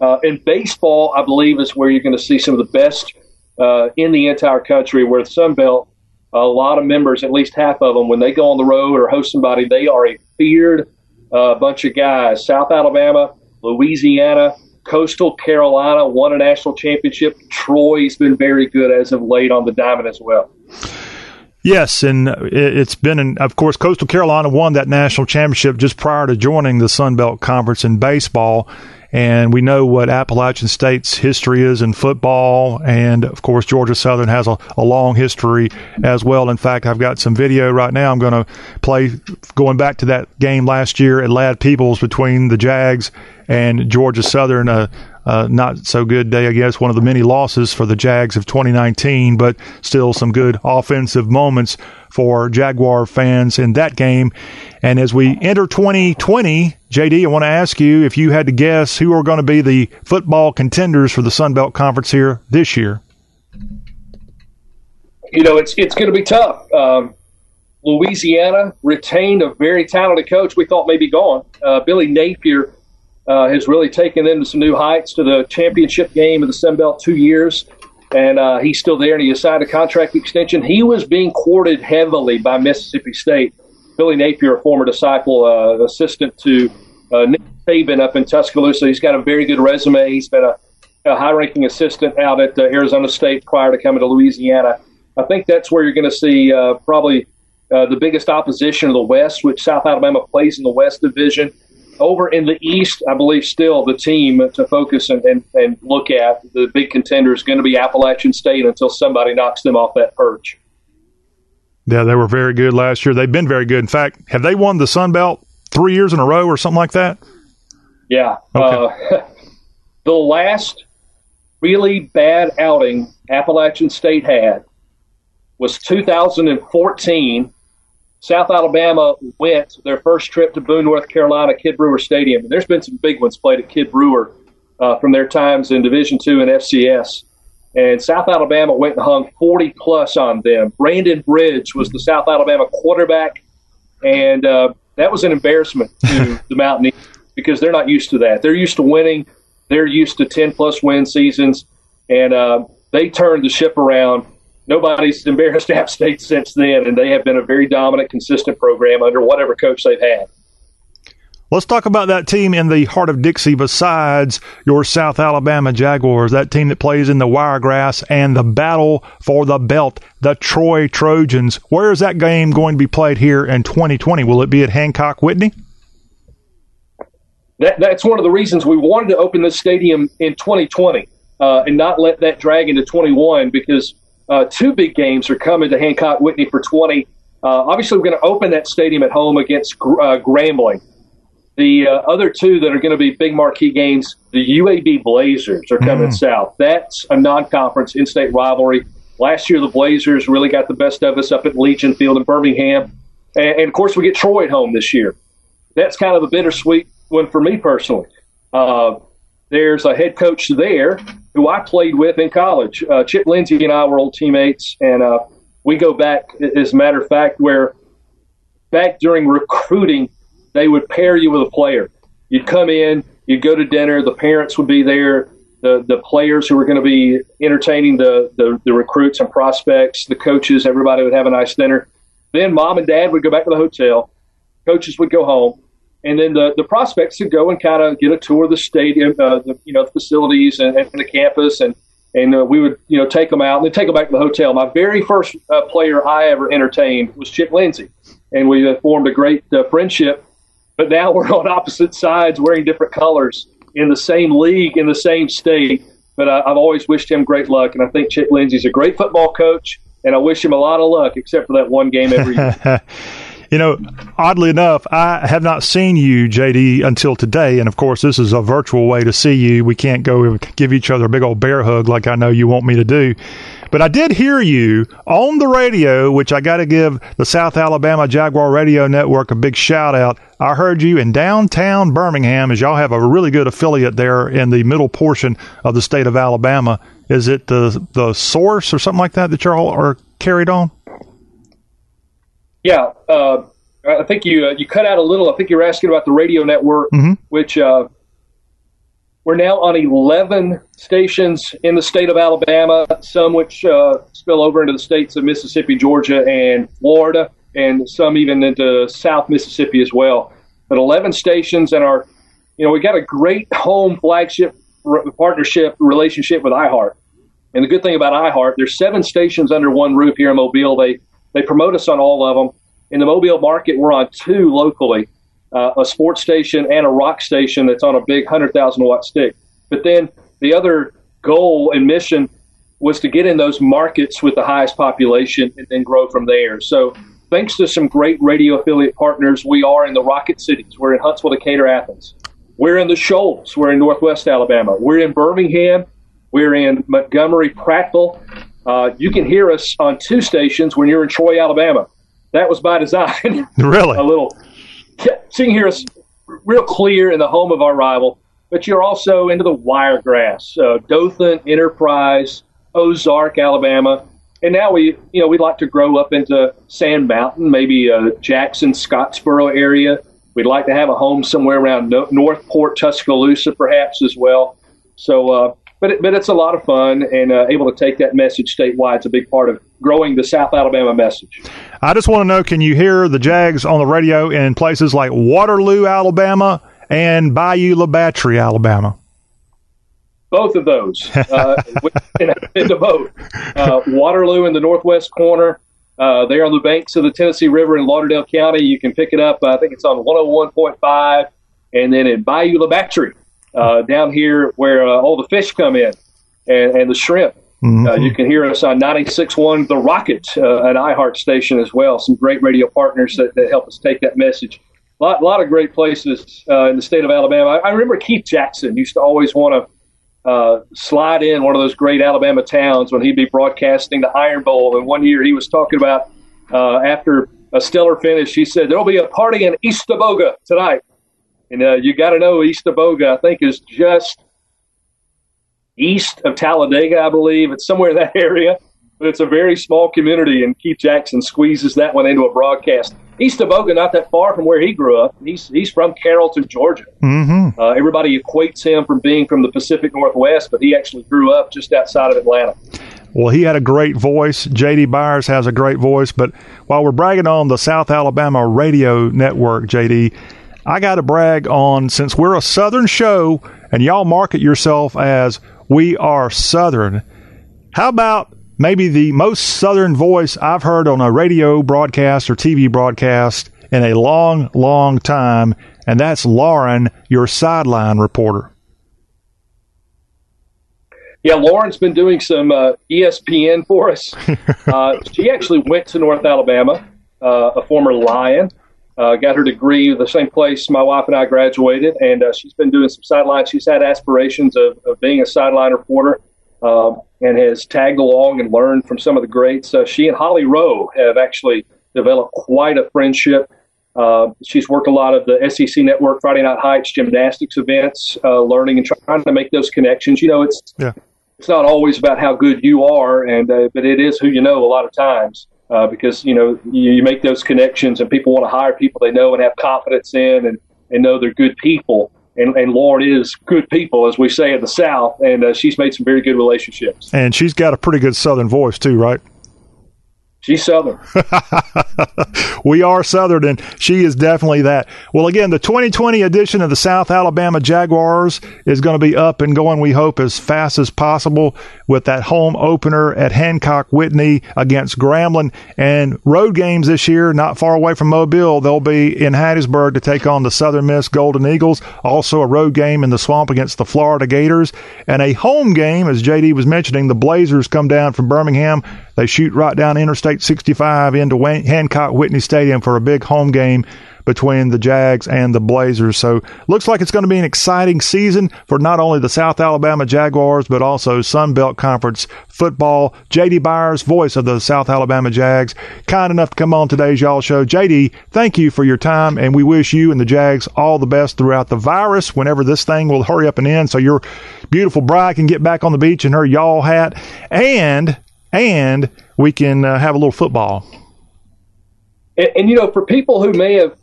Uh, in baseball, I believe is where you're going to see some of the best uh, in the entire country. Where the Sun Belt, a lot of members, at least half of them, when they go on the road or host somebody, they are a feared uh, bunch of guys. South Alabama, Louisiana, Coastal Carolina won a national championship. Troy's been very good as of late on the diamond as well. Yes, and it's been, in, of course, Coastal Carolina won that national championship just prior to joining the Sun Belt Conference in baseball. And we know what Appalachian State's history is in football. And of course, Georgia Southern has a, a long history as well. In fact, I've got some video right now I'm going to play going back to that game last year at Ladd Peebles between the Jags and Georgia Southern. Uh, uh, not so good day, I guess. One of the many losses for the Jags of 2019, but still some good offensive moments for Jaguar fans in that game. And as we enter 2020, JD, I want to ask you if you had to guess who are going to be the football contenders for the Sun Belt Conference here this year. You know, it's it's going to be tough. Um, Louisiana retained a very talented coach we thought may be gone. Uh, Billy Napier uh, has really taken them to some new heights to the championship game of the Sun Belt two years. And uh, he's still there, and he signed a contract extension. He was being courted heavily by Mississippi State. Billy Napier, a former disciple, uh, assistant to uh, Nick Saban up in Tuscaloosa. He's got a very good resume. He's been a, a high-ranking assistant out at uh, Arizona State prior to coming to Louisiana. I think that's where you're going to see uh, probably the biggest opposition of the West, which South Alabama plays in the West Division over in the East, I believe still the team to focus and, and, and look at, the big contender is going to be Appalachian State until somebody knocks them off that perch. Yeah, they were very good last year. They've been very good. In fact, have they won the Sun Belt three years in a row or something like that? Yeah. Okay. Uh, [LAUGHS] the last really bad outing Appalachian State had was 2014 South Alabama went their first trip to Boone, North Carolina, Kidd Brewer Stadium. And there's been some big ones played at Kidd Brewer uh, from their times in Division Two and FCS. And South Alabama went and hung 40 plus on them. Brandon Bridge was the South Alabama quarterback, and uh, that was an embarrassment to [LAUGHS] the Mountaineers because they're not used to that. They're used to winning. They're used to 10 plus win seasons, and uh, they turned the ship around nobody's embarrassed [LAUGHS] App State since then, and they have been a very dominant, consistent program under whatever coach they've had. Let's talk about that team in the heart of Dixie besides your South Alabama Jaguars, that team that plays in the Wiregrass and the battle for the belt, the Troy Trojans. Where is that game going to be played here in 2020? Will it be at Hancock Whitney? That, that's one of the reasons we wanted to open this stadium in 2020 uh, and not let that drag into 21 because uh, two big games are coming to Hancock Whitney for 20. Uh, obviously, we're going to open that stadium at home against uh, Grambling. The uh, other two that are going to be big marquee games, the UAB Blazers are coming mm. south. That's a non-conference in-state rivalry. Last year, the Blazers really got the best of us up at Legion Field in Birmingham, and, and of course, we get Troy at home this year. That's kind of a bittersweet one for me personally. Uh, there's a head coach there who I played with in college. Uh, Chip Lindsey and I were old teammates, and uh, we go back, as a matter of fact, where back during recruiting, they would pair you with a player. You'd come in, you'd go to dinner, the parents would be there, the, the players who were going to be entertaining the, the, the recruits and prospects, the coaches, everybody would have a nice dinner. Then mom and dad would go back to the hotel, coaches would go home and then the, the prospects to go and kind of get a tour of the stadium, uh, the, you know, facilities and, and, the campus, and and uh, we would you know take them out and then take them back to the hotel. My very first uh, player I ever entertained was Chip Lindsey, and we uh, formed a great uh, friendship. But now [LAUGHS] we're on opposite sides, wearing different colors in the same league in the same state. But I, I've always wished him great luck, and I think Chip Lindsey's a great football coach, and I wish him a lot of luck, except for that one game every year. [LAUGHS] You know, oddly enough, I have not seen you, JD, until today. And of course, this is a virtual way to see you. We can't go give each other a big old bear hug like I know you want me to do. But I did hear you on the radio, which I got to give the South Alabama Jaguar Radio Network a big shout out. I heard you in downtown Birmingham, as y'all have a really good affiliate there in the middle portion of the state of Alabama. Is it the the source or something like that that y'all are carried on? Yeah, uh, I think you uh, you cut out a little. I think you were asking about the radio network, Mhm. which uh, we're now on 11 stations in the state of Alabama, some which uh, spill over into the states of Mississippi, Georgia, and Florida, and some even into South Mississippi as well. But 11 stations, and our, you know, we got a great home flagship r- partnership relationship with iHeart. And the good thing about iHeart, there's seven stations under one roof here in Mobile. They they promote us on all of them. In the Mobile market, we're on two locally, uh, a sports station and a rock station that's on a big 100,000 watt stick. But then the other goal and mission was to get in those markets with the highest population and then grow from there. So thanks to some great radio affiliate partners, we are in the Rocket Cities. We're in Huntsville, Decatur, Athens. We're in the Shoals. We're in Northwest Alabama. We're in Birmingham. We're in Montgomery, Prattville. Uh, you can hear us on two stations when you're in Troy, Alabama. That was by design. [LAUGHS] Really? [LAUGHS] a little. So you can hear us real clear in the home of our rival, but you're also into the wiregrass, uh, Dothan, Enterprise, Ozark, Alabama, and now we, you know, we'd like to grow up into Sand Mountain, maybe uh, Jackson, Scottsboro area. We'd like to have a home somewhere around no- Northport, Tuscaloosa, perhaps as well. So, uh, but it, but it's a lot of fun, and uh, able to take that message statewide It's a big part of growing the South Alabama message. I just want to know can you hear the Jags on the radio in places like Waterloo, Alabama, and Bayou La Batre, Alabama? both of those [LAUGHS] uh, the boat. Uh, Waterloo in the northwest corner. Uh, there on the banks of the Tennessee River in Lauderdale County. You can pick it up. I think it's on 101.5. And then in Bayou La Batre, uh, down here where uh, all the fish come in and, and the shrimp. Uh, you can hear us on 96.1 The Rocket, uh, an iHeart station as well. Some great radio partners that, that help us take that message. A lot, lot of great places uh, in the state of Alabama. I, I remember Keith Jackson used to always want to uh, slide in one of those great Alabama towns when he'd be broadcasting the Iron Bowl. And one year he was talking about uh, after a stellar finish, he said, There'll be a party in Eastaboga tonight. And uh, you got to know East of Aboga, I think, is just east of Talladega, I believe. It's somewhere in that [LAUGHS] area, but it's a very small community, and Keith Jackson squeezes that one into a broadcast. East of Aboga, not that far from where he grew up. He's he's from Carrollton, Georgia. Mm-hmm. Uh, everybody equates him from being from the Pacific Northwest, but he actually grew up just outside of Atlanta. Well, he had a great voice. JD Byers has a great voice. But while we're bragging on the South Alabama Radio Network, JD, I got to brag on since we're a Southern show and y'all market yourself as we are Southern. How about maybe the most Southern voice I've heard on a radio broadcast or TV broadcast in a long, long time? And that's Lauren, your sideline reporter. Yeah, Lauren's been doing some uh, ESPN for us. [LAUGHS] uh, she actually went to North Alabama, uh, a former Lion. Uh, got her degree the same place my wife and I graduated, and uh, she's been doing some sideline. She's had aspirations of, of being a sideline reporter um, and has tagged along and learned from some of the greats. Uh, she and Holly Rowe have actually developed quite a friendship. Uh, she's worked a lot of the SEC Network Friday Night Heights gymnastics events, uh, learning and trying to make those connections. You know, it's Yeah. it's not always about how good you are, and uh, but it is who you know a lot of times uh, because you know you, you make those connections, and people want to hire people they know and have confidence in, and, and know they're good people. And, and Lauren is good people, as we say in the South, and uh, she's made some very good relationships. And she's got a pretty good Southern voice, too, right? She's Southern. [LAUGHS] we are Southern, and she is definitely that. Well, again, the 2020 edition of the South Alabama Jaguars is going to be up and going, we hope, as fast as possible with that home opener at Hancock Whitney against Grambling. And road games this year, not far away from Mobile, they'll be in Hattiesburg to take on the Southern Miss Golden Eagles. Also, a road game in the swamp against the Florida Gators. And a home game, as JD was mentioning, the Blazers come down from Birmingham. They shoot right down Interstate 65 into Hancock Whitney Stadium for a big home game between the Jags and the Blazers. So looks like it's going to be an exciting season for not only the South Alabama Jaguars, but also Sun Belt Conference football. JD Byers, voice of the South Alabama Jags, kind enough to come on today's Y'all Show. JD, thank you for your time, and we wish you and the Jags all the best throughout the virus whenever this thing will hurry up and end so your beautiful bride can get back on the beach in her Y'all hat. And and we can uh, have a little football. And, and, you know, for people who may have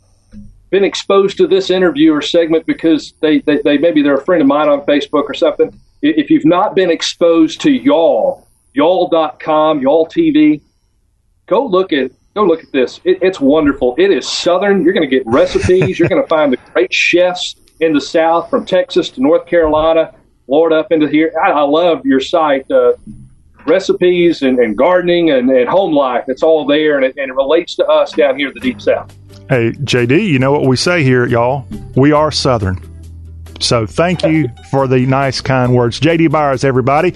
been exposed to this interview or segment because they, they, they maybe they're a friend of mine on Facebook or something, if you've not been exposed to y'all, y'all.com, y'all TV, go look at go look at this. It, it's wonderful. It is southern. You're going to get recipes. You're going to find the great chefs in the South, from Texas to North Carolina, Florida up into here. I, I love your site. Uh, recipes and, and gardening and, and, home life. It's all there, and it, and it relates to us down here in the Deep South. Hey, JD, you know what we say here, y'all? We are Southern. So thank you [LAUGHS] for the nice, kind words. JD Byers, everybody.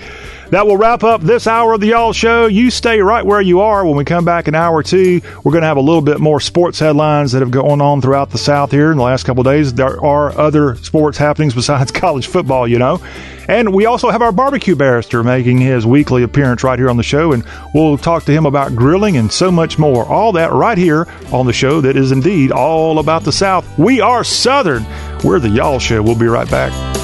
That will wrap up this hour of the Y'all Show. You stay right where you are. When we come back in hour two, we're going to have a little bit more sports headlines that have gone on throughout the South here in the last couple days. There are other sports happenings besides [LAUGHS] college football, you know. And we also have our barbecue barrister making his weekly appearance right here on the show, and we'll talk to him about grilling and so much more. All that right here on the show that is indeed all about the South. We are Southern. We're the Y'all Show. We'll be right back.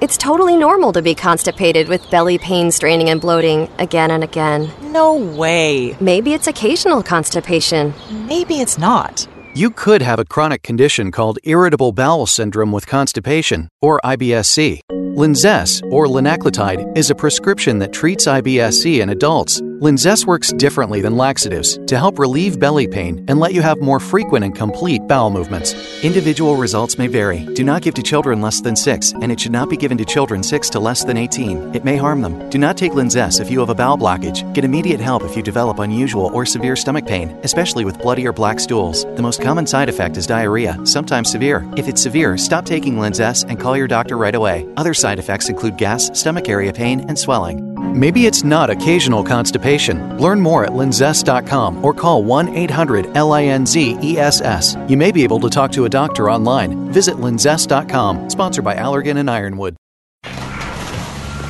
It's totally normal to be constipated with belly pain, straining, and bloating again and again. No way. Maybe it's occasional constipation. Maybe it's not. You could have a chronic condition called irritable bowel syndrome with constipation, or IBS-C. Linzess, or linaclotide, is a prescription that treats IBS-C in adults Linzess works differently than laxatives to help relieve belly pain and let you have more frequent and complete bowel movements. Individual results may vary. Do not give to children less than 6, and it should not be given to children 6 to less than 18. It may harm them. Do not take Linzess if you have a bowel blockage. Get immediate help if you develop unusual or severe stomach pain, especially with bloody or black stools. The most common side effect is diarrhea, sometimes severe. If it's severe, stop taking Linzess and call your doctor right away. Other side effects include gas, stomach area pain, and swelling. Maybe it's not occasional constipation Learn more at linzess.com or call 1 800 LINZESS. You may be able to talk to a doctor online. Visit linzess.com, sponsored by Allergan and Ironwood.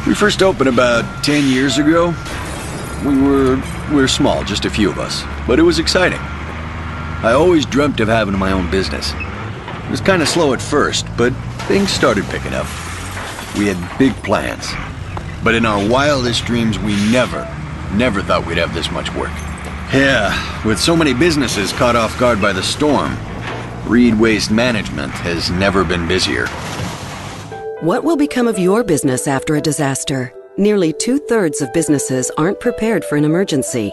We first opened about 10 years ago. We were we were small, just a few of us, but it was exciting. I always dreamt of having my own business. It was kind of slow at first, but things started picking up. We had big plans. But in our wildest dreams, we never, Never thought we'd have this much work. Yeah, with so many businesses caught off guard by the storm, Reed Waste Management has never been busier. What will become of your business after a disaster? Nearly two thirds of businesses aren't prepared for an emergency,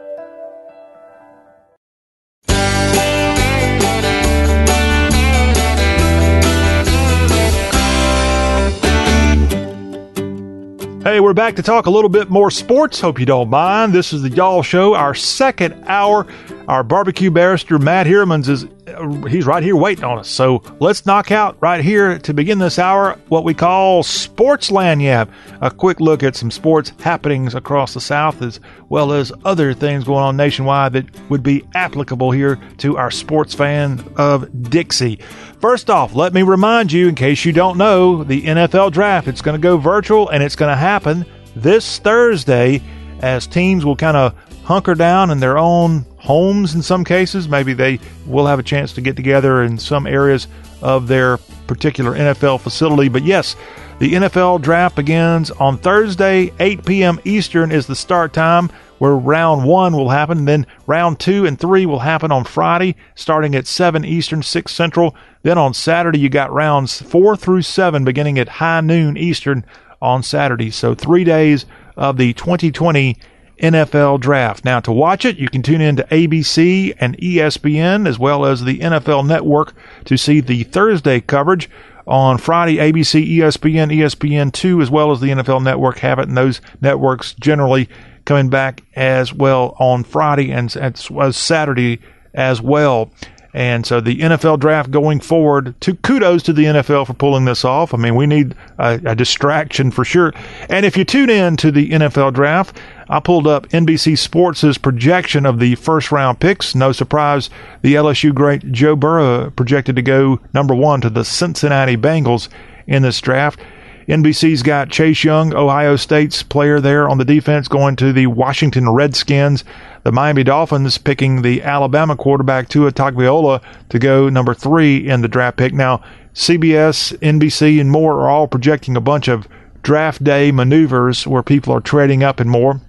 We're back to talk a little bit more sports. Hope you don't mind. This is the Y'all Show, our second hour. Our barbecue barrister, Matt Hirmans, is Uh, he's right here waiting on us. So let's knock out right here to begin this hour what we call Sports Lagniappe. A quick look at some sports happenings across the South as well as other things going on nationwide that would be applicable here to our sports fan of Dixie. First off, let me remind you, in case you don't know, the NFL draft, it's going to go virtual and it's going to happen this Thursday as teams will kind of hunker down in their own homes in some cases. Maybe they will have a chance to get together in some areas of their particular NFL facility. But yes, the NFL draft begins on Thursday, 8 p.m. Eastern is the start time where round one will happen. Then round two and three will happen on Friday, starting at 7 Eastern, 6 Central. Then on Saturday, you got rounds four through seven beginning at high noon Eastern on Saturday. So three days of the 2020 NFL Draft. Now, to watch it, you can tune in to ABC and ESPN as well as the NFL Network to see the Thursday coverage. On Friday, ABC, ESPN, ESPN2, as well as the NFL Network have it, and those networks generally coming back as well on Friday and as, Saturday as well. And so the NFL draft going forward, to kudos to the NFL for pulling this off. I mean, we need a, a, distraction for sure. And if you tune in to the NFL draft, I pulled up NBC Sports' projection of the first round picks. No surprise, the LSU great Joe Burrow projected to go number one to the Cincinnati Bengals in this draft. NBC's got Chase Young, Ohio State's player there on the defense, going to the Washington Redskins. The Miami Dolphins picking the Alabama quarterback Tua Tagovailoa to go number three in the draft pick. Now, CBS, NBC, and more are all projecting a bunch of draft day maneuvers where people are trading up and more.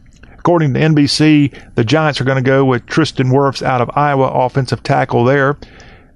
According to NBC, the Giants are going to go with Tristan Wirfs out of Iowa, offensive tackle there.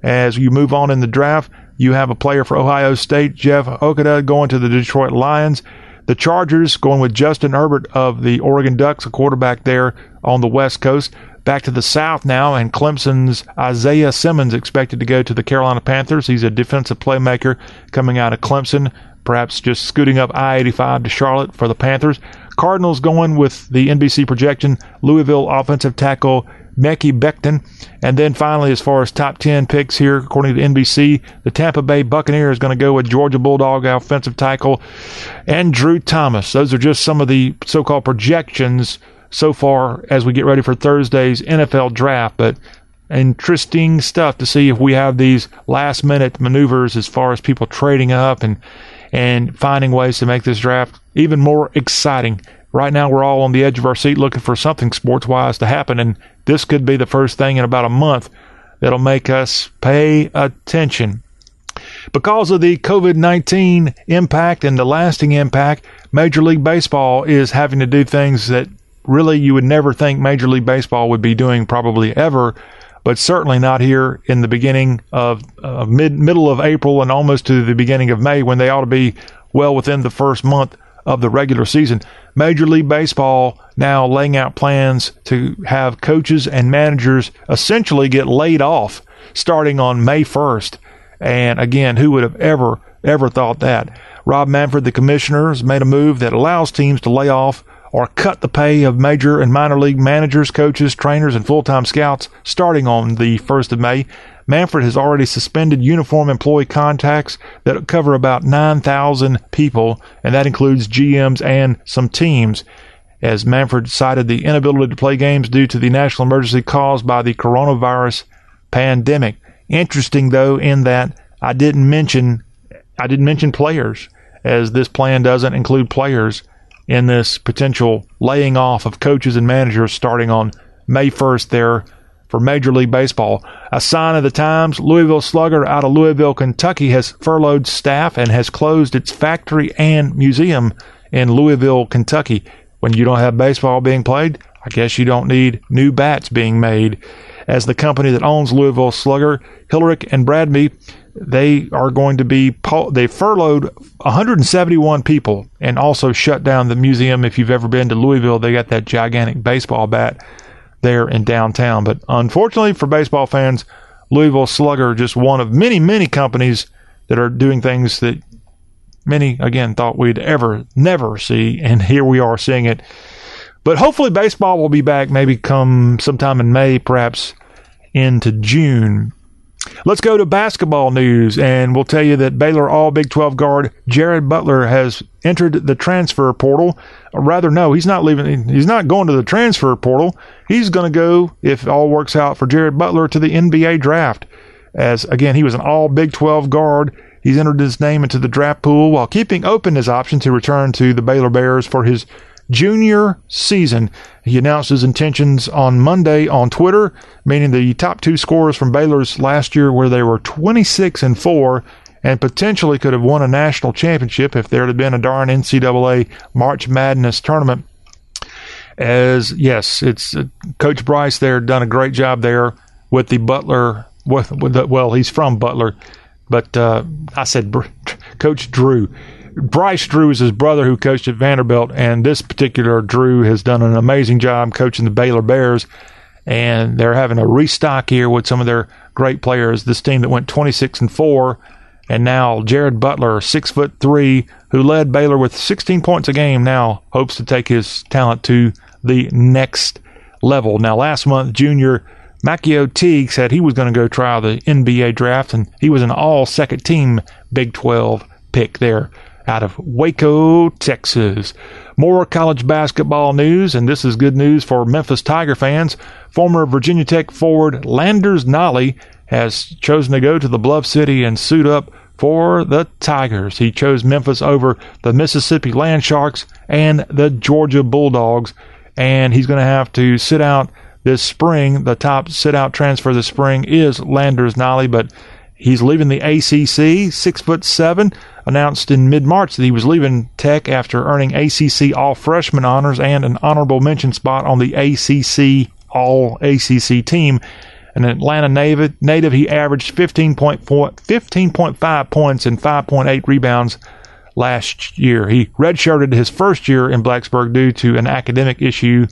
As you move on in the draft, you have a player for Ohio State, Jeff Okudah, going to the Detroit Lions. The Chargers going with Justin Herbert of the Oregon Ducks, a quarterback there on the West Coast. Back to the South now, and Clemson's Isaiah Simmons expected to go to the Carolina Panthers. He's a defensive playmaker coming out of Clemson, perhaps just scooting up I 85 to Charlotte for the Panthers. Cardinals going with the NBC projection Louisville offensive tackle Mekhi Becton. And then finally, as far as top 10 picks here, according to NBC, the Tampa Bay Buccaneers is going to go with Georgia Bulldog offensive tackle Andrew Thomas. Those are just some of the so called projections so far as we get ready for Thursday's NFL draft. But interesting stuff to see if we have these last minute maneuvers as far as people trading up and and finding ways to make this draft even more exciting. Right now, we're all on the edge of our seat looking for something sports wise to happen, and this could be the first thing in about a month that'll make us pay attention. Because of the COVID 19 impact and the lasting impact, Major League Baseball is having to do things that really you would never think Major League Baseball would be doing, probably ever, but certainly not here in the beginning of uh, mid middle of April and almost to the beginning of May when they ought to be well within the first month of the regular season. Major League Baseball now laying out plans to have coaches and managers essentially get laid off starting on May 1st. And again, who would have ever, ever thought that? Rob Manfred, the commissioner, has made a move that allows teams to lay off or cut the pay of major and minor league managers, coaches, trainers, and full time scouts starting on the 1st of May. Manfred has already suspended uniform employee contacts that cover about 9,000 people, and that includes GMs and some teams. As Manfred cited the inability to play games due to the national emergency caused by the coronavirus pandemic. Interesting though, in that I didn't mention I didn't mention players, as this plan doesn't include players in this potential laying off of coaches and managers starting on May 1st there for Major League Baseball. A sign of the times, Louisville Slugger out of Louisville, Kentucky has furloughed staff and has closed its factory and museum in Louisville, Kentucky. When you don't have baseball being played, I guess you don't need new bats being made. As the company that owns Louisville Slugger, Hillerich and Bradsby, they are going to be they furloughed 171 people and also shut down the museum. If you've ever been to Louisville, they got that gigantic baseball bat there in downtown. But unfortunately for baseball fans, Louisville Slugger just one of many many companies that are doing things that many again thought we'd ever never see, and here we are seeing it. But hopefully, baseball will be back maybe come sometime in May, perhaps into June. Let's go to basketball news, and we'll tell you that Baylor All Big 12 guard Jared Butler has entered the transfer portal. Or rather, no, he's not leaving. He's not going to the transfer portal. He's going to go, if all works out for Jared Butler, to the NBA draft. As again, he was an All Big 12 guard. He's entered his name into the draft pool while keeping open his option to return to the Baylor Bears for his junior season. He announced his intentions on Monday on Twitter, meaning the top two scorers from Baylor's last year, where they were 26 and 4 and potentially could have won a national championship if there had been a darn NCAA March Madness tournament. As yes, it's uh, Coach Bryce there done a great job there with the Butler. With, with the, well, he's from Butler, but uh, I said [LAUGHS] Coach Drew Bryce Drew is his brother who coached at Vanderbilt, and this particular Drew has done an amazing job coaching the Baylor Bears. And they're having a restock here with some of their great players. This team that went 26 and four, and now Jared Butler, six foot three, who led Baylor with 16 points a game, now hopes to take his talent to the next level. Now, last month, junior MaCio Teague said he was going to go try the NBA draft, and he was an all second team Big 12 pick there out of Waco, Texas. More college basketball news, and this is good news for Memphis Tiger fans. Former Virginia Tech forward Landers Nolley has chosen to go to the Bluff City and suit up for the Tigers. He chose Memphis over the Mississippi Land Sharks and the Georgia Bulldogs, and he's going to have to sit out this spring. The top sit out transfer this spring is Landers Nolley, but he's leaving the ACC, six foot seven announced in mid March that he was leaving Tech after earning ACC All Freshman honors and an honorable mention spot on the ACC All ACC team. An Atlanta native, he averaged 15.4, 15.5 points and 5.8 rebounds last year. He redshirted his first year in Blacksburg due to an academic issue,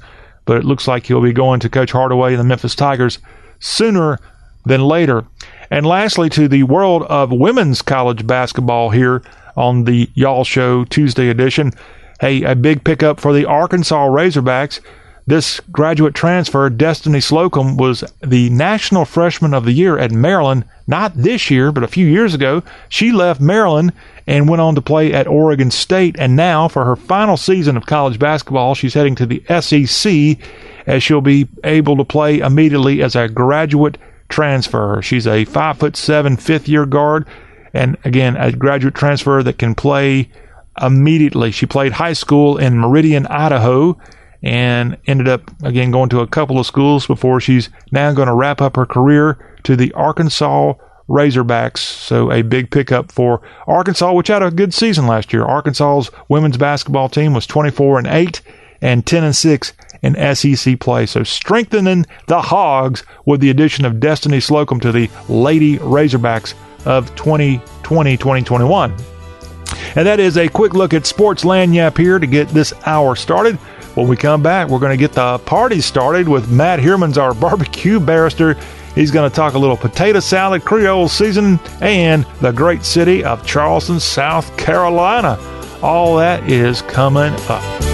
but it looks like he'll be going to Coach Hardaway and the Memphis Tigers sooner than later. And lastly, to the world of women's college basketball here on the Y'all Show Tuesday edition. Hey, a big pickup for the Arkansas Razorbacks. This graduate transfer, Destiny Slocum, was the National Freshman of the Year at Maryland, not this year, but a few years ago. She left Maryland and went on to play at Oregon State. And now, for her final season of college basketball, she's heading to the SEC as she'll be able to play immediately as a graduate transfer. She's a five foot seven fifth year guard, and again a graduate transfer that can play immediately. She played high school in Meridian, Idaho, and ended up again going to a couple of schools before she's now going to wrap up her career to the Arkansas Razorbacks. So a big pickup for Arkansas, which had a good season last year. Arkansas's women's basketball team was 24 and 8 and 10 and 6 in SEC play. So strengthening the Hogs with the addition of Destiny Slocum to the Lady Razorbacks of 2020-2021. And that is a quick look at Sports Lagniappe here to get this hour started. When we come back, we're going to get the party started with Matt Herman's our barbecue barrister. He's going to talk a little potato salad, Creole season, and the great city of Charleston, South Carolina. All that is coming up.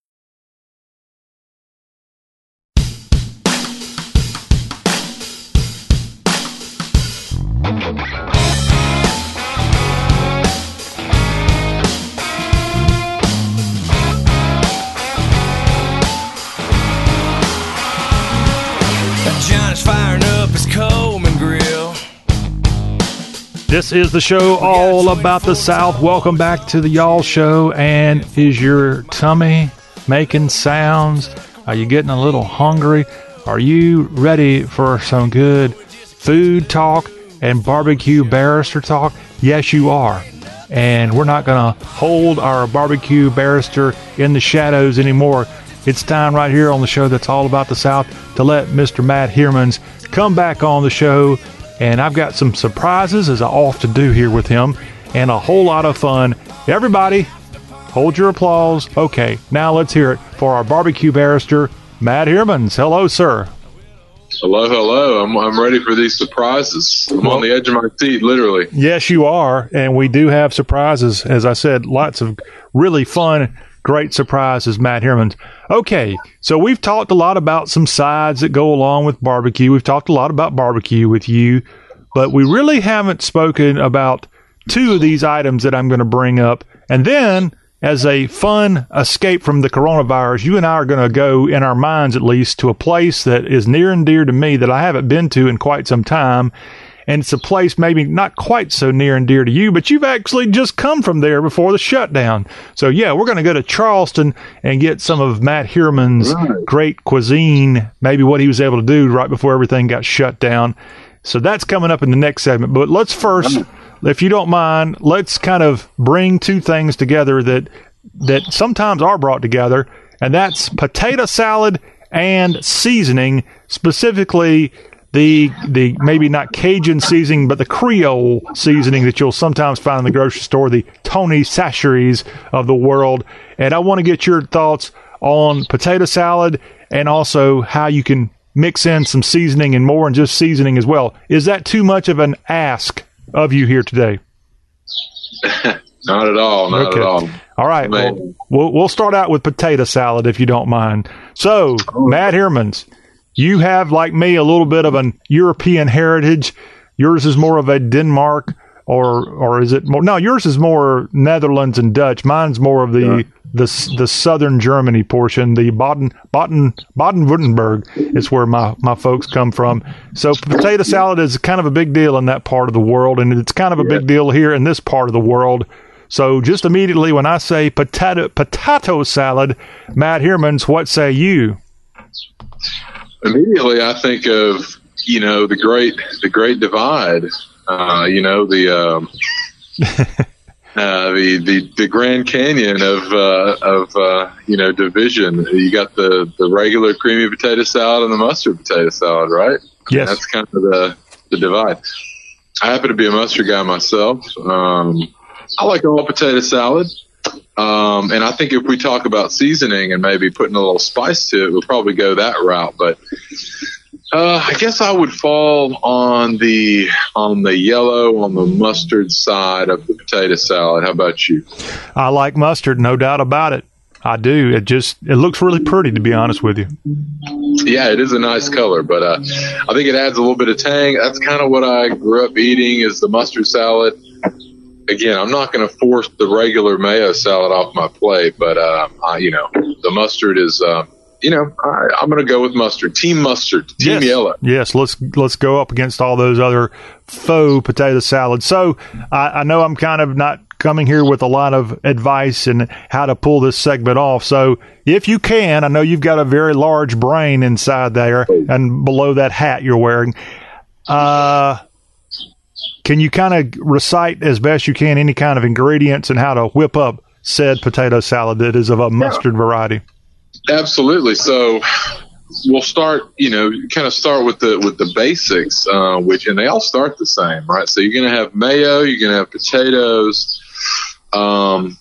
His Coleman grill. This is the show all about the South. Welcome back to the Y'all Show. And is your tummy making sounds? Are you getting a little hungry? Are you ready for some good food talk and barbecue barrister talk? Yes, you are. And we're not going to hold our barbecue barrister in the shadows anymore. It's time right here on the show that's all about the South to let Mr. Matt Hermans come back on the show. And I've got some surprises, as I often do here with him, and a whole lot of fun. Everybody, hold your applause. Okay, now let's hear it for our barbecue barrister, Matt Hermans. Hello, sir. Hello, hello. I'm, I'm ready for these surprises. I'm on the edge of my seat, literally. Yes, you are. And we do have surprises. As I said, lots of really fun, great surprises, Matt Hermans. Okay, so we've talked a lot about some sides that go along with barbecue. We've talked a lot about barbecue with you, but we really haven't spoken about two of these items that I'm going to bring up. And then, as a fun escape from the coronavirus, you and I are going to go, in our minds at least, to a place that is near and dear to me that I haven't been to in quite some time. And it's a place maybe not quite so near and dear to you, but you've actually just come from there before the shutdown. So, yeah, we're going to go to Charleston and get some of Matt Hirman's Right. great cuisine, maybe what he was able to do right before everything got shut down. So, that's coming up in the next segment. But let's first, if you don't mind, let's kind of bring two things together that that sometimes are brought together, and that's potato salad and seasoning, specifically the the maybe not Cajun seasoning, but the Creole seasoning that you'll sometimes find in the grocery store, the Tony Chachere's of the world. And I want to get your thoughts on potato salad and also how you can mix in some seasoning and more and just seasoning as well. Is that too much of an ask of you here today? [LAUGHS] Not at all. Not at all. All right. Well, we'll we'll start out with potato salad if you don't mind. So, oh. Matt Hermans, you have like me a little bit of an European heritage. Yours is more of a Denmark, or or is it more? No, yours is more Netherlands and Dutch. Mine's more of the the the southern Germany portion. The Baden Baden Baden Württemberg is where my my folks come from. So potato salad is kind of a big deal in that part of the world, and it's kind of a big deal here in this part of the world. So just immediately when I say potato potato salad, Matt Hermans, what say you? Immediately, I think of you know the great the great divide. Uh, you know the um, [LAUGHS] uh, the, the the Grand Canyon of uh, of uh, you know division. You got the the regular creamy potato salad and the mustard potato salad, right? Yes. that's kind of the the divide. I happen to be a mustard guy myself. Um, I like all potato salad. Um, and I think if we talk about seasoning and maybe putting a little spice to it, we'll probably go that route. But uh, I guess I would fall on the on the yellow, on the mustard side of the potato salad. How about you? I like mustard, no doubt about it. I do. It just it looks really pretty, to be honest with you. Yeah, it is a nice color, but uh, I think it adds a little bit of tang. That's kind of what I grew up eating is the mustard salad. Again, I'm not going to force the regular mayo salad off my plate, but uh, I, you know, the mustard is, uh, you know, I, I'm going to go with mustard. Team mustard, team yes. yellow. Yes, let's let's go up against all those other faux potato salads. So I, I know I'm kind of not coming here with a lot of advice and how to pull this segment off. So if you can, I know you've got a very large brain inside there and below that hat you're wearing. Uh, can you kind of recite as best you can any kind of ingredients and how to whip up said potato salad that is of a mustard variety? Absolutely. So we'll start, you know, kind of start with the with the basics, uh, which and they all start the same, right? So you're going to have mayo, you're going to have potatoes, um,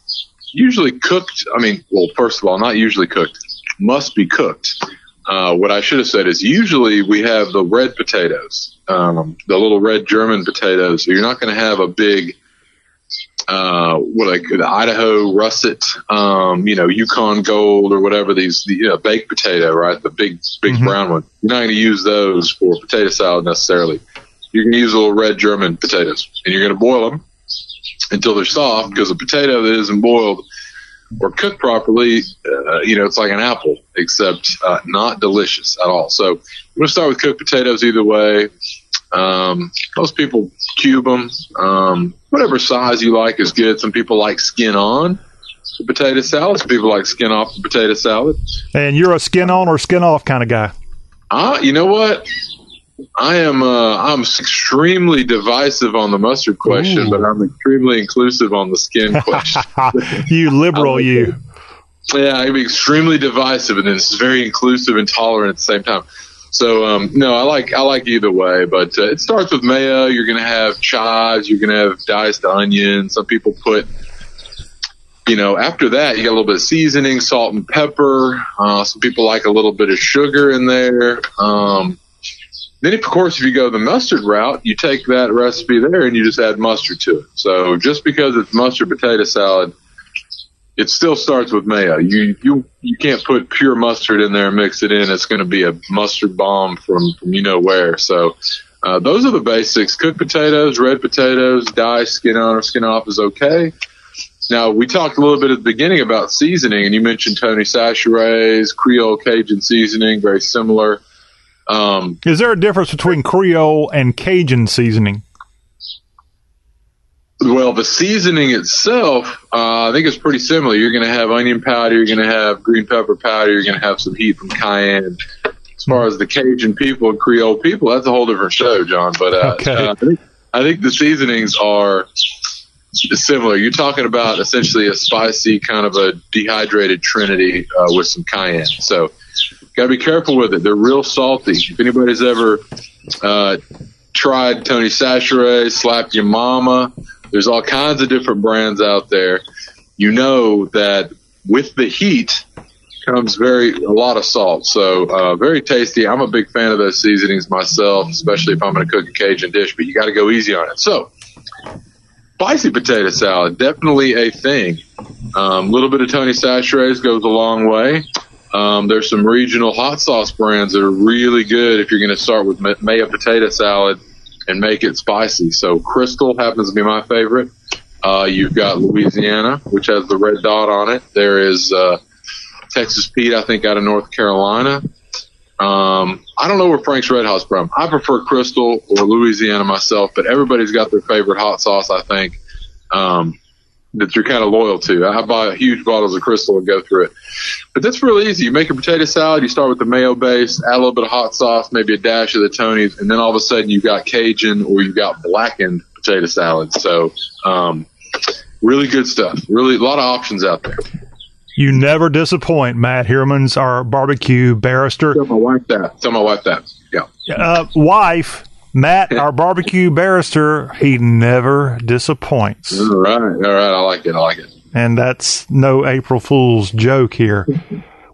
usually cooked. I mean, well, first of all, not usually cooked, must be cooked. Uh, what I should have said is usually we have the red potatoes, um, the little red German potatoes. So you're not going to have a big uh, what like the Idaho russet, um, you know, Yukon Gold or whatever these, the, you know, baked potato, right? The big, big mm-hmm. brown one. You're not going to use those for potato salad necessarily. You're going to use little red German potatoes and you're going to boil them until they're soft because a potato that isn't boiled or cooked properly, uh, you know, it's like an apple, except uh, not delicious at all. So we're going to start with cooked potatoes either way. Um, most people cube them. Um, whatever size you like is good. Some people like skin on the potato salad. Some people like skin off the potato salad. And you're a skin on or skin off kind of guy. Ah, uh, you know what? I am uh, I'm extremely divisive on the mustard question, Ooh. but I'm extremely inclusive on the skin [LAUGHS] question. [LAUGHS] you liberal, you. Yeah, I'm extremely divisive, and then it's very inclusive and tolerant at the same time. So um, no, I like I like either way, but uh, it starts with mayo. You're going to have chives. You're going to have diced onion. Some people put, you know, after that you got a little bit of seasoning, salt and pepper. Uh, some people like a little bit of sugar in there. Um, then, of course, if you go the mustard route, you take that recipe there and you just add mustard to it. So just because it's mustard potato salad it still starts with mayo. You you you can't put pure mustard in there and mix it in. It's going to be a mustard bomb from from you know where. So uh, those are the basics. Cooked potatoes, red potatoes, diced, skin on or skin off is okay. Now we talked a little bit at the beginning about seasoning, and you mentioned Tony Chachere's Creole Cajun seasoning, very similar. Um, is there a difference between Creole and Cajun seasoning? Well, the seasoning itself, uh, I think it's pretty similar. You're going to have onion powder, you're going to have green pepper powder, you're going to have some heat from cayenne. As far as the Cajun people and Creole people, that's a whole different show, John. But uh, okay. uh, I, think, I think the seasonings are similar. You're talking about essentially a spicy kind of a dehydrated trinity uh, with some cayenne. So, got to be careful with it. They're real salty. If anybody's ever uh, tried Tony Chachere, Slap Your Mama, there's all kinds of different brands out there. You know that with the heat comes very a lot of salt. So uh, very tasty. I'm a big fan of those seasonings myself, especially if I'm going to cook a Cajun dish. But you got to go easy on it. So spicy potato salad, definitely a thing. A um, little bit of Tony Chachere's goes a long way. Um, there's some regional hot sauce brands that are really good if you're going to start with mayo potato salad and make it spicy. So Crystal happens to be my favorite. Uh, you've got Louisiana, which has the red dot on it. There is uh, Texas Pete, I think, out of North Carolina. Um, I don't know where Frank's Red Hot's from. I prefer Crystal or Louisiana myself, but everybody's got their favorite hot sauce, I think. Um, that you're kind of loyal to. I buy huge bottles of Crystal and go through it. But that's really easy. You make a potato salad, you start with the mayo base, add a little bit of hot sauce, maybe a dash of the Tony's, and then all of a sudden you've got Cajun or you've got blackened potato salad. So, um, really good stuff. Really, a lot of options out there. You never disappoint. Matt Heermans our barbecue barrister. Tell my wife that. Tell my wife that. Yeah. Uh, wife, Matt, our barbecue barrister, he never disappoints. All right, all right, I like it. I like it. And that's no April Fool's joke here.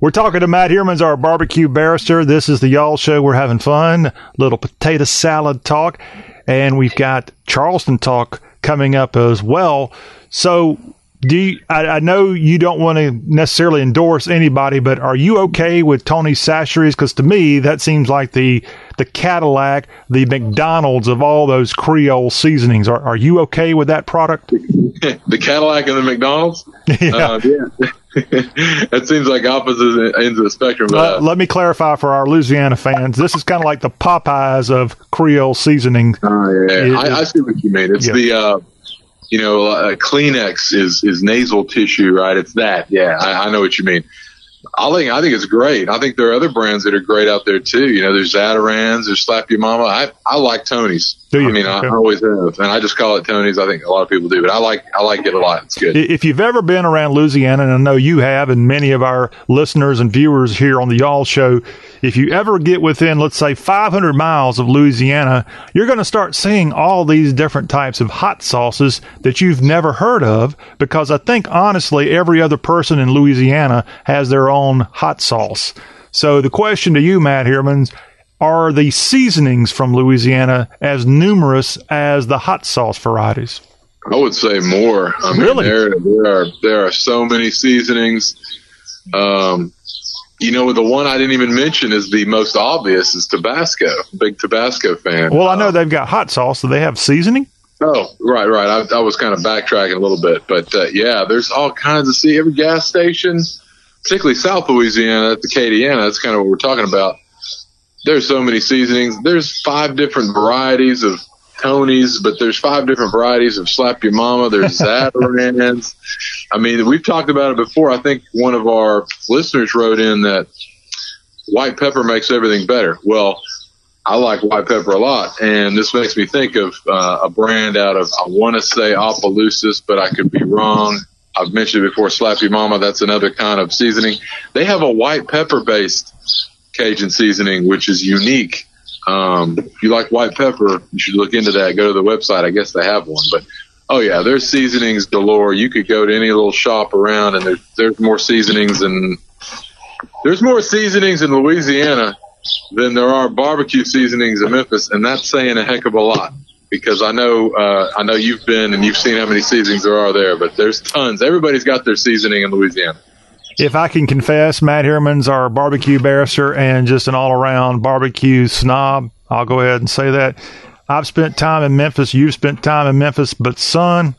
We're talking to Matt Heermans, our barbecue barrister. This is the Y'all Show. We're having fun. Little potato salad talk. And we've got Charleston talk coming up as well. So do you, I, I, know you don't want to necessarily endorse anybody, but are you okay with Tony Chachere's? Because to me, that seems like the the Cadillac, the McDonald's of all those Creole seasonings. Are are you okay with that product? [LAUGHS] the Cadillac and the McDonald's. [LAUGHS] Yeah. Uh, yeah. [LAUGHS] that seems like opposite ends of the spectrum. Uh, let me clarify for our Louisiana fans. This is kind of like the Popeyes of Creole seasoning. Oh yeah, it, I, I, see what you mean. It's yeah. the uh, you know, uh, Kleenex is is nasal tissue, right? It's that. Yeah, I, I know what you mean. I think I think it's great. I think there are other brands that are great out there too. You know, there's Zatarain's, there's Slap Your Mama. I, I like Tony's. Do you? I mean, I, Okay. I always have, and I just call it Tony's. I think a lot of people do, but I like I like it a lot. It's good. If you've ever been around Louisiana, and I know you have, and many of our listeners and viewers here on the Y'all Show, if you ever get within, let's say, 500 miles of Louisiana, you're going to start seeing all these different types of hot sauces that you've never heard of because I think, honestly, every other person in Louisiana has their own hot sauce. So the question to you, Matt Hermans, are the seasonings from Louisiana as numerous as the hot sauce varieties? I would say more. I mean, Really? there there are there are so many seasonings. Um, you know, the one I didn't even mention is the most obvious is Tabasco. Big Tabasco fan. Well, I know they've got hot sauce. Do they have seasoning? Oh, right, right. I, I was kind of backtracking a little bit, but uh, yeah, there's all kinds of see every gas station, particularly South Louisiana at the Acadiana. That's kind of what we're talking about. There's so many seasonings. There's five different varieties of Tony's, but there's five different varieties of Slap Your Mama. There's [LAUGHS] Zatarain's. I mean, we've talked about it before. I think one of our listeners wrote in that white pepper makes everything better. Well, I like white pepper a lot, and this makes me think of uh, a brand out of I want to say Opelousas, but I could be wrong. I've mentioned it before, Slap Ya Mama. That's another kind of seasoning. They have a white pepper based Cajun seasoning, which is unique. Um, if you like white pepper, you should look into that. Go to the website. I guess they have one, but oh yeah, there's seasonings galore. You could go to any little shop around, and there's there's more seasonings and there's more seasonings in Louisiana than there are barbecue seasonings in Memphis, and that's saying a heck of a lot. Because I know, uh, I know you've been and you've seen how many seasonings there are there, but there's tons. Everybody's got their seasoning in Louisiana. If I can confess, Matt Herman's our barbecue barrister and just an all around barbecue snob. I'll go ahead and say that. I've spent time in Memphis. You've spent time in Memphis, but son,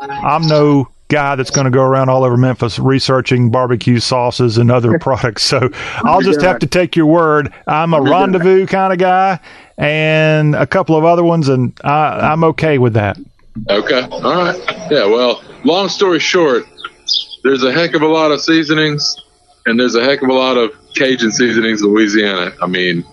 I'm no guy that's going to go around all over Memphis researching barbecue sauces and other [LAUGHS] products. So I'll just have to take your word. I'm a rendezvous kind of guy and a couple of other ones, and I, I'm okay with that. Okay. All right. Yeah. Well, long story short, there's a heck of a lot of seasonings, and there's a heck of a lot of Cajun seasonings in Louisiana. I mean,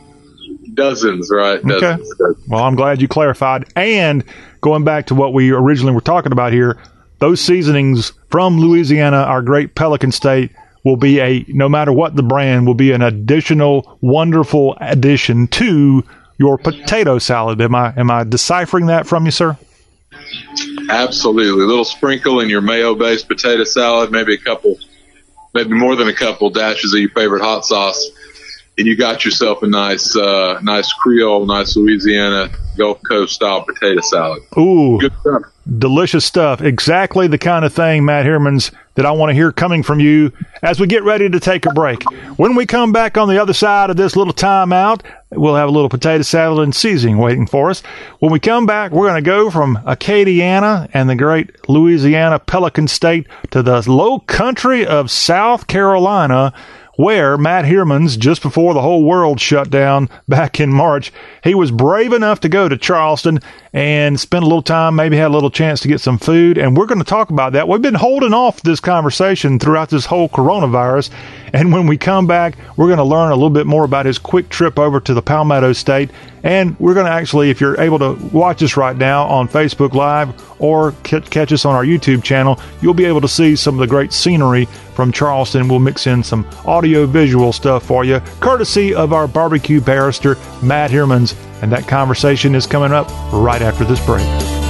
dozens, right? Okay. Dozens. Well, I'm glad you clarified. And going back to what we originally were talking about here, those seasonings from Louisiana, our great Pelican state, will be a no matter what the brand will be an additional wonderful addition to your potato salad. Am I am I deciphering that from you, sir? Absolutely. A little sprinkle in your mayo based potato salad, maybe a couple, maybe more than a couple dashes of your favorite hot sauce. And you got yourself a nice, uh, nice Creole, nice Louisiana Gulf Coast style potato salad. Ooh, Good stuff. delicious stuff. Exactly the kind of thing, Matt Hermans, that I want to hear coming from you as we get ready to take a break. When we come back on the other side of this little timeout, we'll have a little potato salad and seasoning waiting for us. When we come back, we're going to go from Acadiana and the great Louisiana Pelican State to the low country of South Carolina where Matt Hermans, just before the whole world shut down back in March, he was brave enough to go to Charleston and spend a little time, maybe had a little chance to get some food. And we're going to talk about that. We've been holding off this conversation throughout this whole coronavirus. And when we come back, we're going to learn a little bit more about his quick trip over to the Palmetto State. And we're going to actually, if you're able to watch us right now on Facebook Live or catch us on our YouTube channel, you'll be able to see some of the great scenery from Charleston. We'll mix in some audio visual stuff for you, courtesy of our barbecue barrister, Matt Hermans. And that conversation is coming up right after this break.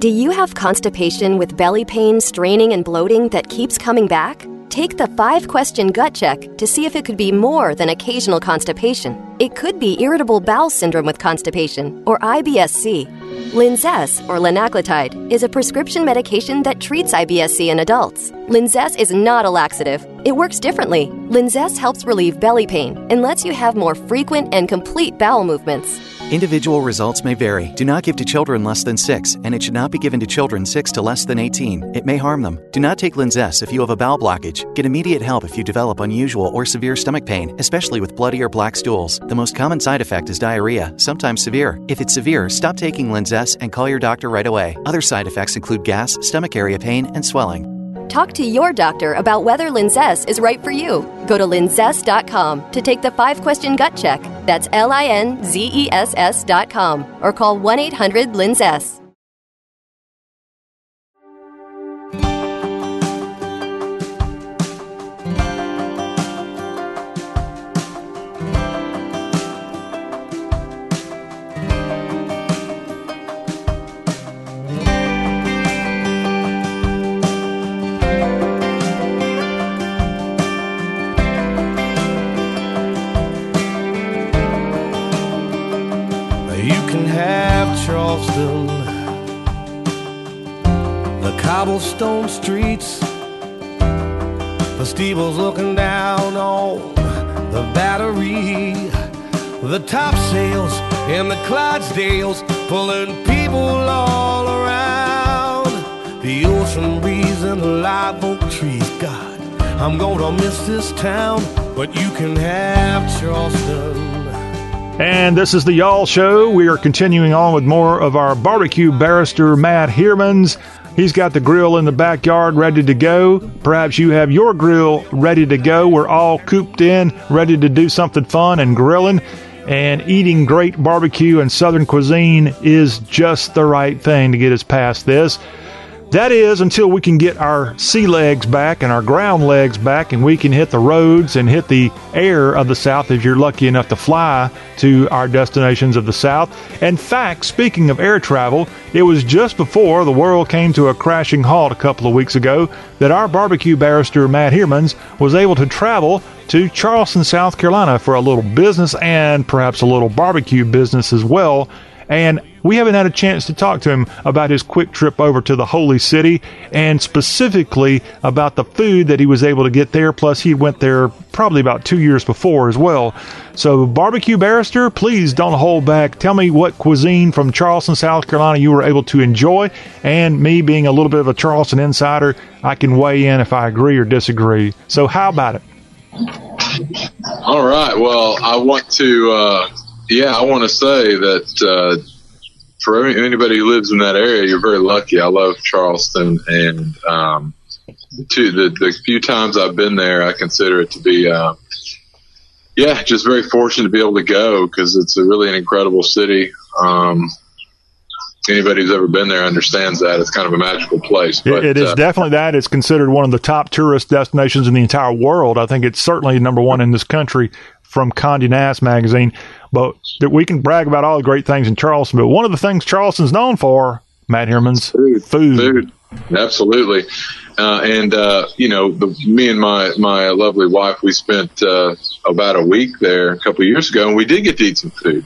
Do you have constipation with belly pain, straining, and bloating that keeps coming back? Take the five question gut check to see if it could be more than occasional constipation. It could be irritable bowel syndrome with constipation, or IBS-C. Linzess, or linaclotide, is a prescription medication that treats IBS-C in adults. Linzess is not a laxative. It works differently. Linzess helps relieve belly pain and lets you have more frequent and complete bowel movements. Individual results may vary. Do not give to children less than 6, and it should not be given to children 6 to less than 18. It may harm them. Do not take Linzess if you have a bowel blockage. Get immediate help if you develop unusual or severe stomach pain, especially with bloody or black stools. The most common side effect is diarrhea, sometimes severe. If it's severe, stop taking Linzess and call your doctor right away. Other side effects include gas, stomach area pain, and swelling. Talk to your doctor about whether Linzess is right for you. Go to linzess.com to take the five question gut check. That's L I N Z E S S.com or call 1 800 Linzess. Cobblestone streets, the steeples looking down on the battery, the topsails and the Clydesdales pulling people all around, the ocean breeze and the live oak trees. God, I'm gonna miss this town, but you can have Charleston. And this is the Y'all Show. We are continuing on with more of our barbecue barrister, Matt Heermans. He's got the grill in the backyard ready to go. Perhaps you have your grill ready to go. We're all cooped in, ready to do something fun and grilling. And eating great barbecue and southern cuisine is just the right thing to get us past this. That is until we can get our sea legs back and our ground legs back, and we can hit the roads and hit the air of the South if you're lucky enough to fly to our destinations of the South. In fact, speaking of air travel, it was just before the world came to a crashing halt a couple of weeks ago that our barbecue barrister, Matt Heermans, was able to travel to Charleston, South Carolina for a little business and perhaps a little barbecue business as well. And we haven't had a chance to talk to him about his quick trip over to the Holy City and specifically about the food that he was able to get there. Plus, he went there probably about two years before as well. So, Barbecue Barrister, please don't hold back. Tell me what cuisine from Charleston, South Carolina you were able to enjoy. And me being a little bit of a Charleston insider, I can weigh in if I agree or disagree. So, how about it? All right. Well, I want to, uh, yeah, I want to say that uh, for any- anybody who lives in that area, you're very lucky. I love Charleston, and um, to the the few times I've been there, I consider it to be, uh, yeah, just very fortunate to be able to go because it's a really an incredible city. Um, anybody who's ever been there understands that it's kind of a magical place. It- it is uh, definitely that. It's considered one of the top tourist destinations in the entire world. I think it's certainly number one in this country from Condé Nast magazine. But that we can brag about all the great things in Charleston. But one of the things Charleston's known for, Matt Herman's food. food. Absolutely. Uh, and, uh, you know, the, me and my, my lovely wife, we spent uh, about a week there a couple of years ago, and we did get to eat some food.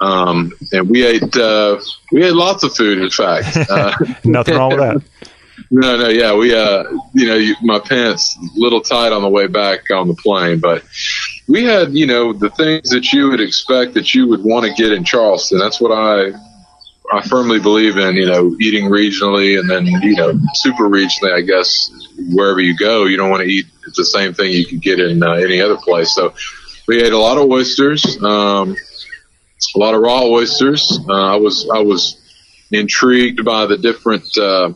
Um, and we ate uh, we ate lots of food. In fact, [LAUGHS] uh, Nothing wrong with that. no, no, yeah, we, uh, you know, you, my pants a little tight on the way back on the plane, but we had, you know, the things that you would expect that you would want to get in Charleston. That's what I, I firmly believe in, you know, eating regionally and then, you know, super regionally, I guess, wherever you go, you don't want to eat the same thing you could get in uh, any other place. So we ate a lot of oysters, um, a lot of raw oysters. Uh, I was, I was intrigued by the different, uh,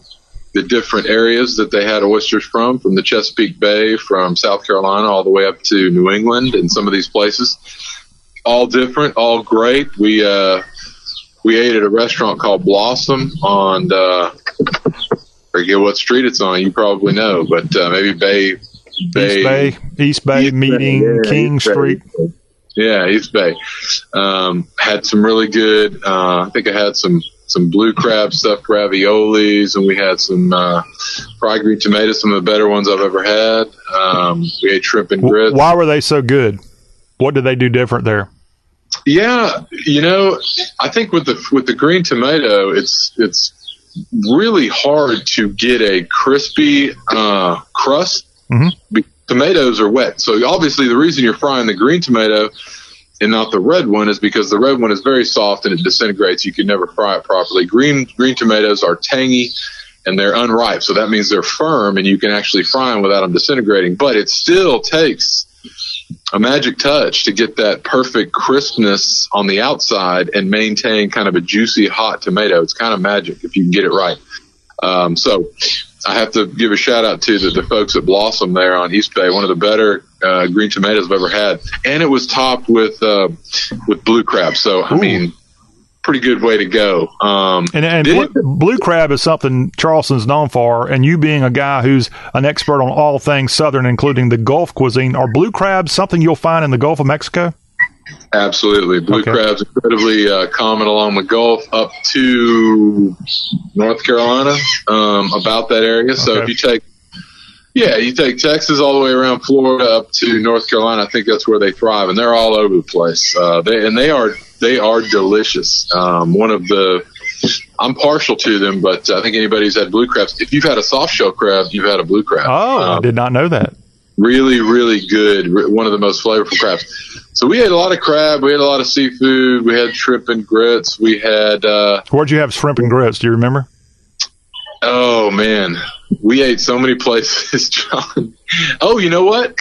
the different areas that they had oysters from, from the Chesapeake Bay, from South Carolina, all the way up to New England, and some of these places. All different, all great. We uh, we ate at a restaurant called Blossom on uh, forget what street it's on. You probably know, but uh, maybe Bay East Bay, East Bay meeting, yeah, King East Bay. Street. Yeah, East Bay. Um, had some really good. Uh, I think I had some some blue crab stuffed raviolis, and we had some uh, fried green tomatoes, some of the better ones I've ever had. Um, we ate shrimp and grits. Why were they so good? What did they do different there? Yeah, you know, I think with the with the green tomato, it's it's really hard to get a crispy uh, crust. Mhm. Tomatoes are wet, so obviously the reason you're frying the green tomato and not the red one is because the red one is very soft and it disintegrates. You can never fry it properly. Green green tomatoes are tangy and they're unripe, so that means they're firm and you can actually fry them without them disintegrating. But it still takes a magic touch to get that perfect crispness on the outside and maintain kind of a juicy hot tomato. It's kind of magic if you can get it right. Um, so I have to give a shout out to the, the folks at Blossom there on East Bay, one of the better uh, green tomatoes I've ever had, and it was topped with uh, with blue crab. So I mean, pretty good way to go. Um, and, and blue, blue crab is something Charleston's known for, and you being a guy who's an expert on all things Southern, including the Gulf cuisine, are blue crabs something you'll find in the Gulf of Mexico? Absolutely. Blue Okay. crab's incredibly uh, common along the Gulf up to North Carolina, um, about that area. So Okay. if you take, yeah, you take Texas all the way around Florida up to North Carolina, I think that's where they thrive, and they're all over the place. Uh, they and they are they are delicious. Um, one of the I'm partial to them, but I think anybody who's had blue crabs, if you've had a soft shell crab, you've had a blue crab. Oh, I Um, did not know that. Really, really good. One of the most flavorful crabs. So we had a lot of crab. We had a lot of seafood. We had shrimp and grits. We had, uh, Where'd you have shrimp and grits? Do you remember? oh man, we ate so many places, [LAUGHS] John. Oh, you know what?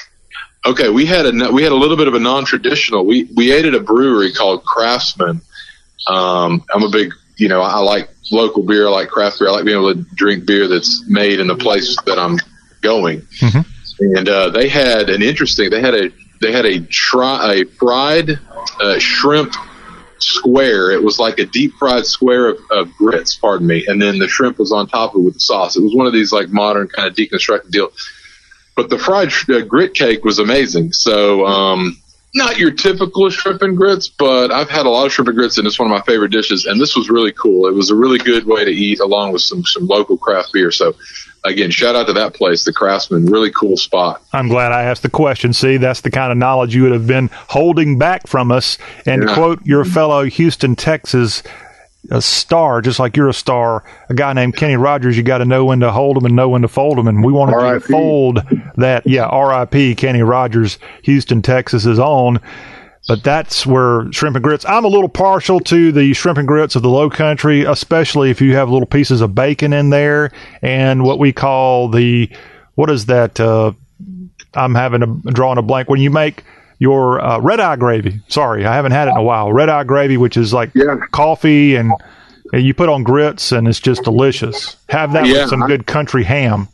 Okay, we had a we had a little bit of a non-traditional. We we ate at a brewery called Craftsman. Um, I'm a big, you know, I like local beer. I like craft beer. I like being able to drink beer that's made in the place that I'm going. And uh, they had an interesting. They had a they had a try a fried uh, shrimp square. It was like a deep fried square of, of grits. Pardon me, and then the shrimp was on top of it with the sauce. It was one of these like modern kind of deconstructed deal. But the fried sh- uh, grit cake was amazing. So. um not your typical shrimp and grits, but I've had a lot of shrimp and grits, and it's one of my favorite dishes. And this was really cool. It was a really good way to eat, along with some some local craft beer. So, again, shout out to that place, the Craftsman. Really cool spot. I'm glad I asked the question. See, that's the kind of knowledge you would have been holding back from us. And to Yeah. quote your fellow Houston, Texas a star, just like you're a star, a guy named Kenny Rogers, you got to know when to hold him and know when to fold him. And we wanted you to fold that. Yeah, R.I.P. Kenny Rogers, Houston, Texas is on. But that's where shrimp and grits. I'm a little partial to the shrimp and grits of the low country, especially if you have little pieces of bacon in there and what we call the, what is that? Uh, I'm having a drawing a blank when you make your uh, red eye gravy. Sorry, I haven't had it in a while. Red eye gravy, which is like coffee and, and you put on grits and it's just delicious. Have that Yeah, with some I- good country ham.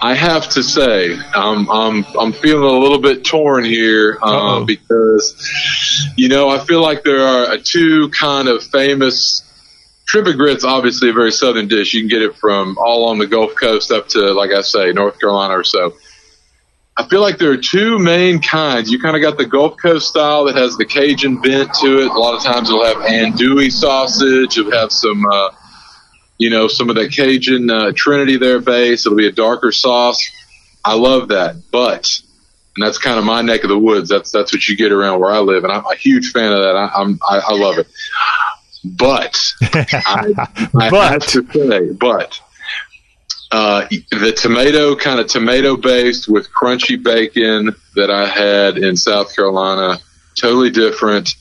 I have to say, um, I'm I'm feeling a little bit torn here uh, because, you know, I feel like there are two kind of famous and grits. Obviously, a very southern dish. You can get it from all on the Gulf Coast up to, like I say, North Carolina or so. I feel like there are two main kinds. You kind of got the Gulf Coast style that has the Cajun bent to it. A lot of times it'll have andouille sausage. It'll have some. Uh, you know, some of that Cajun uh, Trinity there base. It'll be a darker sauce. I love that, but and that's kind of my neck of the woods. That's that's what you get around where I live, and I'm a huge fan of that. I, I'm I, I love it, but I, I have [LAUGHS] to say, but uh, the tomato kind of tomato based with crunchy bacon that I had in South Carolina, totally different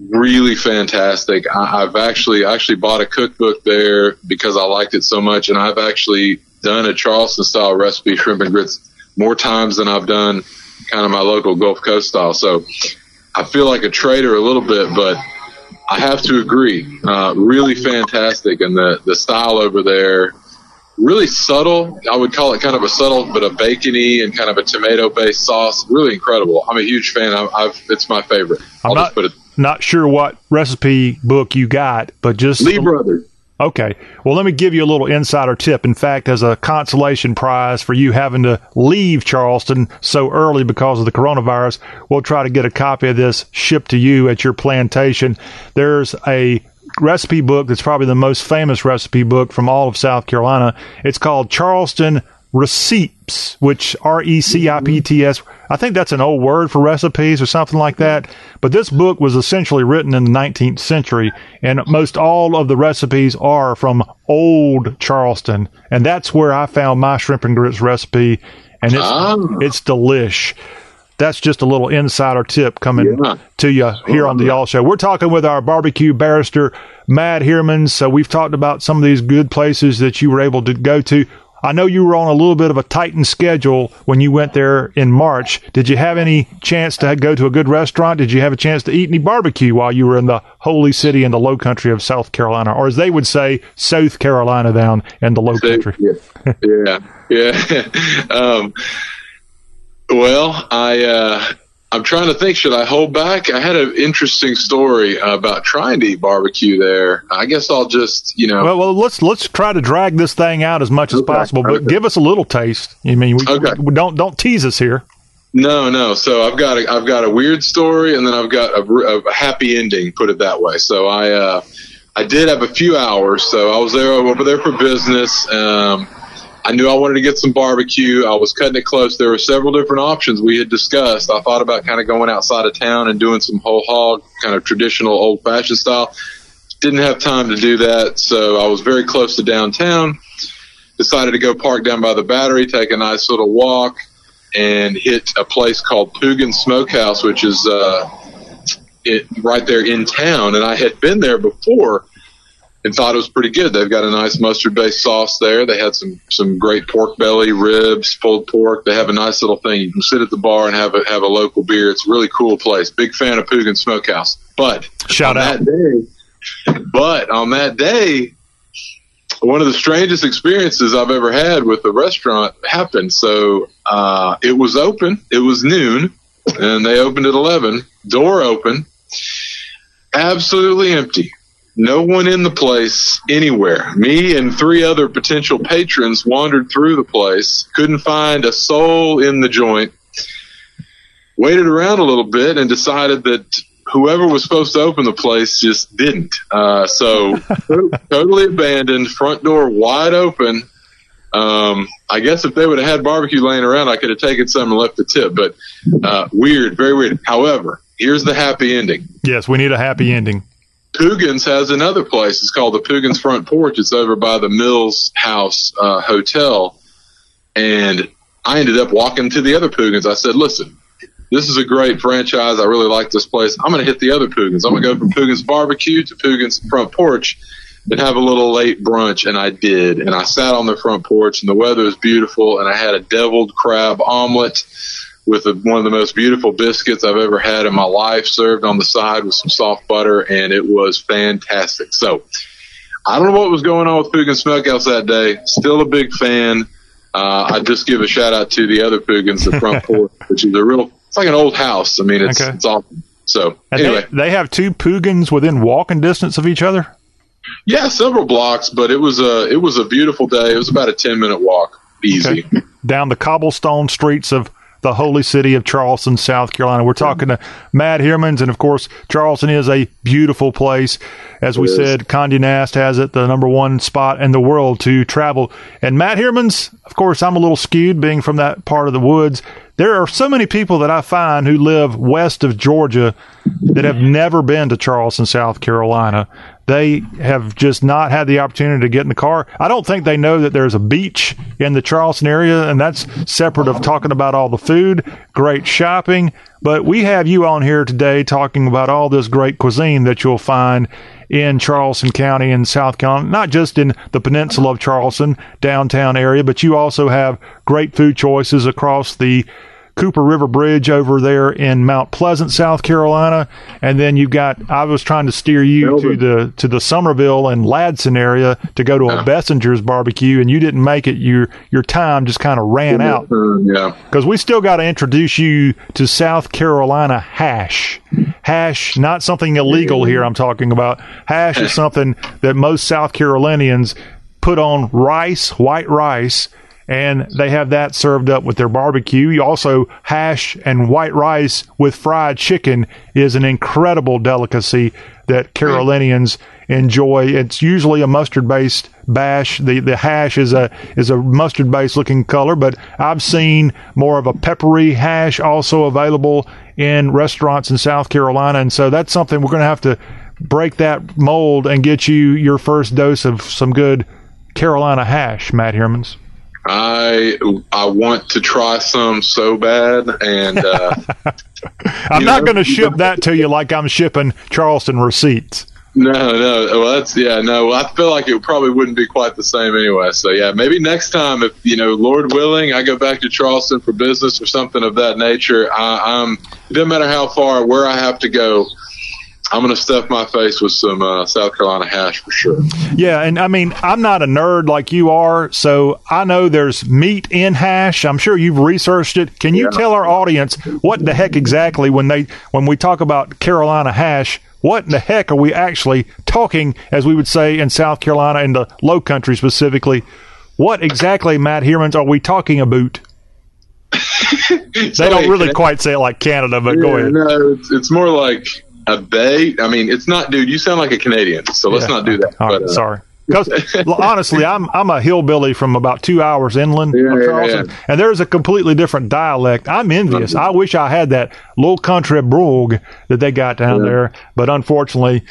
really fantastic. I, I've actually actually bought a cookbook there because I liked it so much, and I've actually done a Charleston style recipe shrimp and grits more times than I've done kind of my local Gulf Coast style. So I feel like a traitor a little bit, but I have to agree, uh, really fantastic, and the the style over there. Really subtle. I would call it kind of a subtle, but a bacony and kind of a tomato-based sauce. Really incredible. I'm a huge fan. I, I've, it's my favorite. I'm I'll not just put it not sure what recipe book you got, but just Lee Brothers. Okay. Well, let me give you a little insider tip. In fact, as a consolation prize for you having to leave Charleston so early because of the coronavirus, we'll try to get a copy of this shipped to you at your plantation. There's a recipe book that's probably the most famous recipe book from all of South Carolina. It's called Charleston Receipts, which R E C I P T S. I think that's an old word for recipes or something like that. But this book was essentially written in the 19th century, and most all of the recipes are from old Charleston, and that's where I found my shrimp and grits recipe, and it's Ah. it's delish. that's just a little insider tip coming Yeah. to you here on the Y'all Show. We're talking with our barbecue barrister, Matt Heerman. So we've talked about some of these good places that you were able to go to. I know you were on a little bit of a tightened schedule when you went there in March. Did you have any chance to go to a good restaurant? Did you have a chance to eat any barbecue while you were in the holy city in the low country of South Carolina? Or as they would say, South Carolina down in the low country. yeah, yeah. [LAUGHS] [LAUGHS] um, well, I uh, I'm trying to think. Should I hold back? I had an interesting story about trying to eat barbecue there. I guess I'll just you know. Well, well, let's let's try to drag this thing out as much as possible, but give us a little taste. I mean, we, we don't don't tease us here. No, no. So I've got a, I've got a weird story, and then I've got a, a happy ending. Put it that way. So I uh, I did have a few hours. So I was there over there for business. Um, I knew I wanted to get some barbecue. I was cutting it close. There were several different options we had discussed. I thought about kind of going outside of town and doing some whole hog, kind of traditional old fashioned style. Didn't have time to do that, so I was very close to downtown. Decided to go park down by the battery, take a nice little walk, and hit a place called Poogan Smokehouse, which is uh, it, right there in town. And I had been there before and thought it was pretty good. They've got a nice mustard based sauce there. They had some some great pork belly, ribs, pulled pork. They have a nice little thing. You can sit at the bar and have a have a local beer. It's a really cool place. Big fan of Poogan Smokehouse. But shout on out. that day, but on that day, one of the strangest experiences I've ever had with a restaurant happened. So uh, it was open. It was noon, and they opened at eleven. Door open. Absolutely empty. No one in the place anywhere. Me and three other potential patrons wandered through the place, couldn't find a soul in the joint, waited around a little bit and decided that whoever was supposed to open the place just didn't. Uh, so [LAUGHS] totally abandoned, front door wide open. Um, I guess if they would have had barbecue laying around, I could have taken some and left the tip, but, uh, weird, very weird. However, here's the happy ending. Yes, we need a happy ending. Poogan's has another place. It's called the Poogan's Front Porch. It's over by the Mills House uh, Hotel. And I ended up walking to the other Poogan's. I said, listen, this is a great franchise. I really like this place. I'm going to hit the other Poogan's. I'm going to go from Poogan's Barbecue to Poogan's Front Porch and have a little late brunch. And I did. And I sat on the front porch and the weather was beautiful. And I had a deviled crab omelet with a, one of the most beautiful biscuits I've ever had in my life, served on the side with some soft butter, and it was fantastic. So, I don't know what was going on with Poogan Smokehouse that day. Still a big fan. Uh, I just give a shout out to the other Poogan's, the front [LAUGHS] porch, which is a real, it's like an old house. I mean, it's, Okay. it's awesome. So, And anyway, they, they have two Poogan's within walking distance of each other. yeah, several blocks, but it was a, it was a beautiful day. It was about a 10 minute walk. Easy. down the cobblestone streets of the holy city of Charleston, South Carolina. We're talking to Matt Hermans, and of course, Charleston is a beautiful place. As we said, Condé Nast has it the number one spot in the world to travel. And Matt Hermans, of course, I'm a little skewed being from that part of the woods. There are so many people that I find who live west of Georgia that have never been to Charleston, South Carolina. They have just not had the opportunity to get in the car. I don't think they know that there's a beach in the Charleston area, and that's separate of talking about all the food, great shopping. But we have you on here today talking about all this great cuisine that you'll find in Charleston County and South Carolina, not just in the peninsula of Charleston, downtown area, but you also have great food choices across the Cooper River Bridge over there in Mount Pleasant, South Carolina, and then you've got. I was trying to steer you to the to the Summerville and Ladson area to go to a uh-huh. Bessinger's barbecue, and you didn't make it. Your your time just kind of ran out Yeah. because we still got to introduce you to South Carolina hash. Hash, not something illegal here. I'm talking about hash is something that most South Carolinians put on rice, white rice, and they have that served up with their barbecue. You also hash and white rice with fried chicken is an incredible delicacy that Carolinians enjoy. It's usually a mustard based bash. The the hash is a is a mustard based looking color, but I've seen more of a peppery hash also available in restaurants in South Carolina, and so that's something we're going to have to break that mold and get you your first dose of some good Carolina hash, Matt Hermans. I I want to try some so bad, and uh, [LAUGHS] I'm not going to ship [LAUGHS] that to you like I'm shipping Charleston receipts. no, no. Well, that's yeah, no. I feel like it probably wouldn't be quite the same anyway. So yeah, maybe next time, if you know, Lord willing, I go back to Charleston for business or something of that nature. I, I'm. It doesn't matter how far, where I have to go. I'm going to stuff my face with some uh, South Carolina hash for sure. Yeah, and I mean, I'm not a nerd like you are, so I know there's meat in hash. I'm sure you've researched it. Can you tell our audience what the heck exactly when they when we talk about Carolina hash? What in the heck are we actually talking, as we would say in South Carolina, in the Low Country specifically? What exactly, Matt Hermans, are we talking about? [LAUGHS] they don't really quite say it like Canada, but go ahead. No, it's, it's more like a bay. I mean, it's not, dude. You sound like a Canadian, so let's Yeah. not do that. All right, But, uh, sorry. [LAUGHS] Because honestly, I'm I'm a hillbilly from about two hours inland Yeah, yeah, Charleston, yeah. and there's a completely different dialect. I'm envious. I wish I had that little country brogue that they got down there, but unfortunately,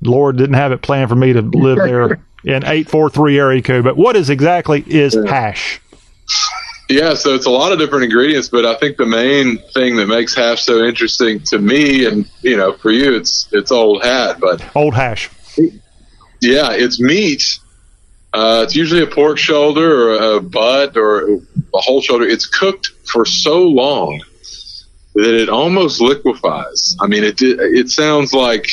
Lord didn't have it planned for me to live there [LAUGHS] in eight four three area code. But what is exactly is hash? Yeah, so it's a lot of different ingredients, but I think the main thing that makes hash so interesting to me, and you know, for you, it's it's old hat, but Old hash. yeah, it's meat. Uh, it's usually a pork shoulder or a butt or a whole shoulder. It's cooked for so long that it almost liquefies. I mean, it it sounds like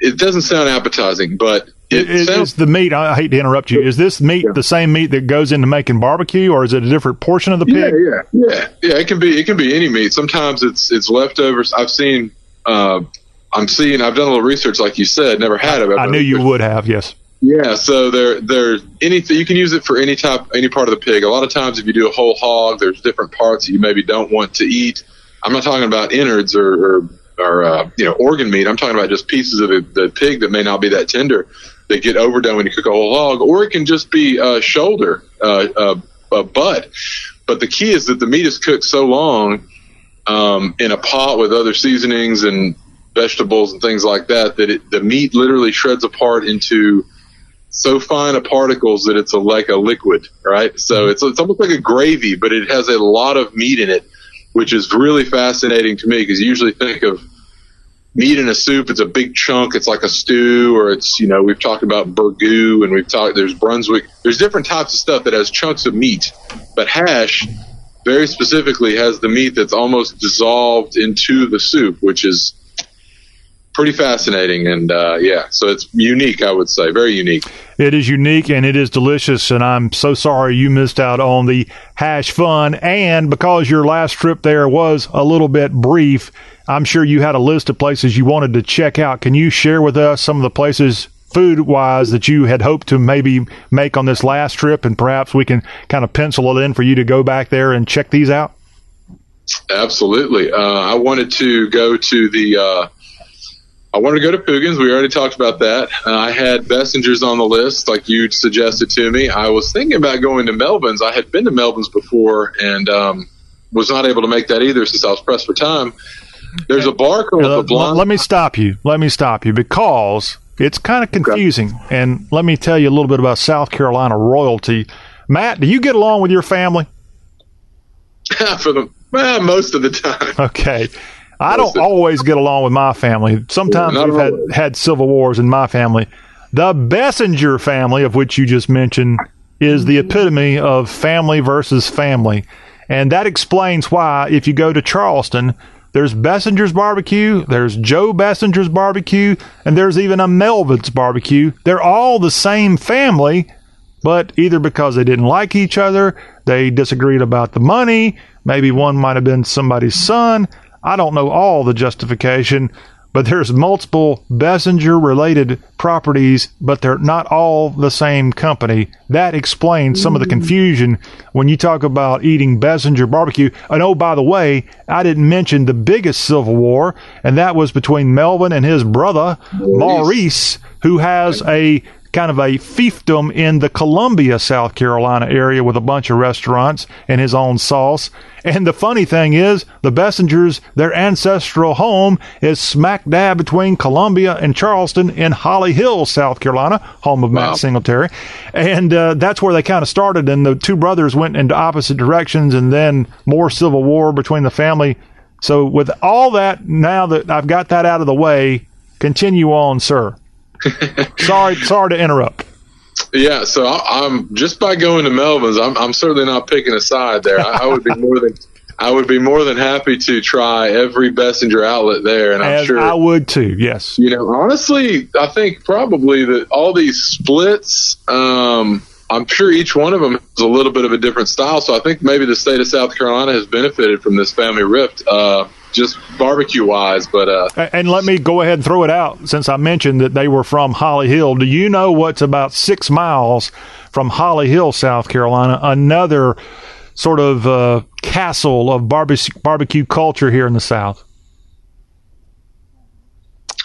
it doesn't sound appetizing, but it, Is, sounds is the meat? I hate to interrupt you. Is this meat the same meat that goes into making barbecue, or is it a different portion of the pig? Yeah, yeah, yeah, yeah. It can be it can be any meat. Sometimes it's it's leftovers. I've seen. Uh, I'm seeing. I've done a little research, like you said. Never had it. I knew you would have. Yes. Yeah, so there, there's anything you can use it for any type, any part of the pig. A lot of times, if you do a whole hog, there's different parts that you maybe don't want to eat. I'm not talking about innards or, or, or uh, you know, organ meat. I'm talking about just pieces of the, the pig that may not be that tender that get overdone when you cook a whole hog, or it can just be uh, shoulder, uh, uh, butt. But the key is that the meat is cooked so long um, in a pot with other seasonings and vegetables and things like that that it, the meat literally shreds apart into so fine a particles that it's a, like a liquid, right? So it's it's almost like a gravy, but it has a lot of meat in it, which is really fascinating to me because you usually think of meat in a soup. It's a big chunk. It's like a stew, or it's you know we've talked about burgoo and we've talked there's Brunswick. There's different types of stuff that has chunks of meat, but hash very specifically has the meat that's almost dissolved into the soup, which is pretty fascinating and uh, yeah so it's unique i would say very unique It is unique and it is delicious, and I'm so sorry you missed out on the hash fun. And because your last trip there was a little bit brief, I'm sure you had a list of places you wanted to check out. Can you share with us some of the places, food wise, that you had hoped to maybe make on this last trip, and perhaps we can kind of pencil it in for you to go back there and check these out? absolutely uh, i wanted to go to the uh, I wanted to go to Poogan's. We already talked about that. Uh, I had Bessinger's on the list, like you suggested to me. I was thinking about going to Melvin's. I had been to Melvin's before and um, was not able to make that either since I was pressed for time. There's a bar called Uh, Blonde. let me stop you. Let me stop you because it's kind of confusing. And let me tell you a little bit about South Carolina royalty. Matt, do you get along with your family? [LAUGHS] for the well, most of the time. Okay. I don't always get along with my family. Sometimes yeah, we've had, always. had civil wars in my family. The Bessinger family, of which you just mentioned, is the epitome of family versus family. And that explains why, if you go to Charleston, there's Bessinger's barbecue, there's Joe Bessinger's barbecue, and there's even a Melvin's barbecue. They're all the same family, but either because they didn't like each other, they disagreed about the money, maybe one might have been somebody's son. I don't know all the justification, but there's multiple Bessinger related properties, but they're not all the same company. That explains some of the confusion when you talk about eating Bessinger barbecue. And oh, by the way, I didn't mention the biggest civil war, and that was between Melvin and his brother, Maurice, who has a kind of a fiefdom in the Columbia, South Carolina area with a bunch of restaurants and his own sauce. And the funny thing is, the Bessingers, their ancestral home is smack dab between Columbia and Charleston in Holly Hill, South Carolina, home of Matt Singletary. And uh, that's where they kind of started. And the two brothers went into opposite directions, and then more civil war between the family. So, with all that, now that I've got that out of the way, continue on, sir. [LAUGHS] sorry, sorry to interrupt. Yeah, so I, am just by going to Melvin's, I'm, I'm certainly not picking a side there. I, I, would be more than I would be more than happy to try every Bessinger outlet there, and I'm As sure I would too. Yes, you know, honestly, I think probably that all these splits. Um, I'm sure each one of them has a little bit of a different style. So I think maybe the state of South Carolina has benefited from this family rift. Uh, just barbecue wise. But uh, and let me go ahead and throw it out since I mentioned that they were from Holly Hill. Do you know what's about six miles from Holly Hill, South Carolina? Another sort of uh, castle of barbecue barbecue culture here in the South.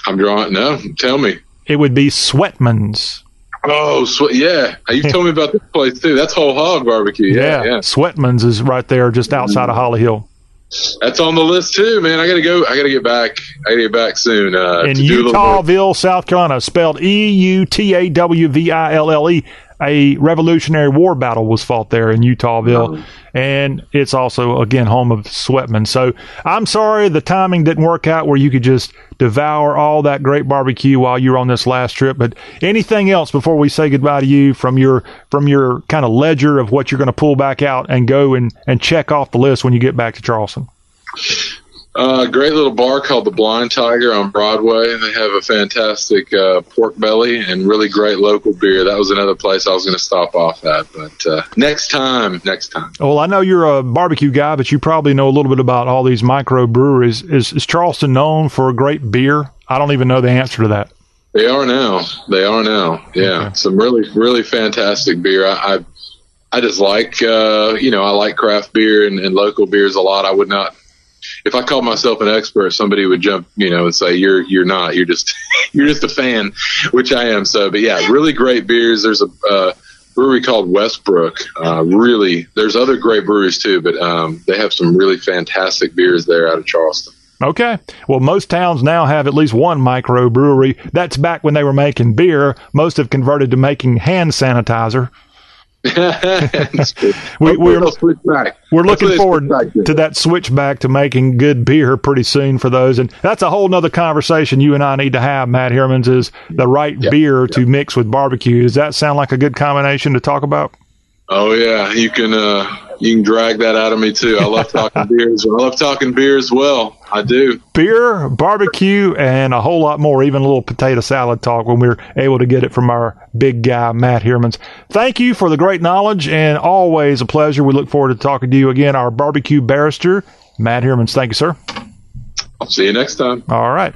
I'm drawing. No, tell me. It would be Sweatman's. Oh, sw- yeah. You've told me about this place too. That's whole hog barbecue. Yeah, yeah. yeah. Sweatman's is right there, just outside of Holly Hill. That's on the list too, man. I gotta go. I gotta get back. I gotta get back soon. Uh, in Eutawville, South Carolina, spelled E U T A W V I L L E. A Revolutionary War battle was fought there in Eutawville, oh. and it's also again home of Sweatman. So I'm sorry the timing didn't work out where you could just devour all that great barbecue while you're on this last trip. But anything else before we say goodbye to you from your from your kind of ledger of what you're going to pull back out and go and and check off the list when you get back to Charleston? Uh, great little bar called the Blind Tiger on Broadway. They have a fantastic uh, pork belly and really great local beer. That was another place I was going to stop off at, but uh, next time, next time. Well, I know you're a barbecue guy, but you probably know a little bit about all these micro breweries. Is, is Charleston known for a great beer? I don't even know the answer to that. They are now. They are now. Yeah, okay. some really, really fantastic beer. I, I, I just like, uh, you know, I like craft beer and, and local beers a lot. I would not if I called myself an expert, somebody would jump, you know, and say you're you're not. You're just [LAUGHS] you're just a fan, which I am. So, but yeah, really great beers. There's a uh, brewery called Westbrook. Uh, really, there's other great breweries too, but um, they have some really fantastic beers there out of Charleston. Okay. Well, most towns now have at least one micro brewery. That's back when they were making beer. Most have converted to making hand sanitizer. [LAUGHS] we, we're, we're looking forward to that switch back to making good beer pretty soon for those. And that's a whole nother conversation you and I need to have, Matt Hermans, is the right yep. beer yep. to mix with barbecue. Does that sound like a good combination to talk about? Oh yeah, you can uh, you can drag that out of me too. I love talking beers. I love talking beer as well. I do. Beer, barbecue, and a whole lot more. Even a little potato salad talk when we're able to get it from our big guy Matt Hermans. Thank you for the great knowledge and always a pleasure. We look forward to talking to you again. Our barbecue barrister, Matt Hermans. Thank you, sir. I'll see you next time. All right.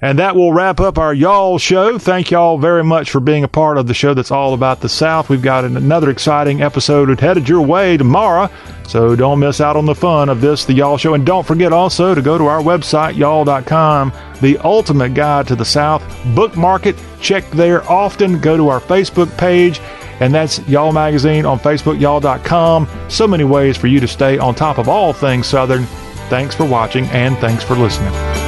And that will wrap up our Y'all show. Thank y'all very much for being a part of the show that's all about the South. We've got another exciting episode headed your way tomorrow. So don't miss out on the fun of this, the Y'all Show. And don't forget also to go to our website, y'all.com, the ultimate guide to the South. Bookmark it, check there often. Go to our Facebook page, and that's Y'all Magazine on Facebook, y'all.com. So many ways for you to stay on top of all things Southern. Thanks for watching, and thanks for listening.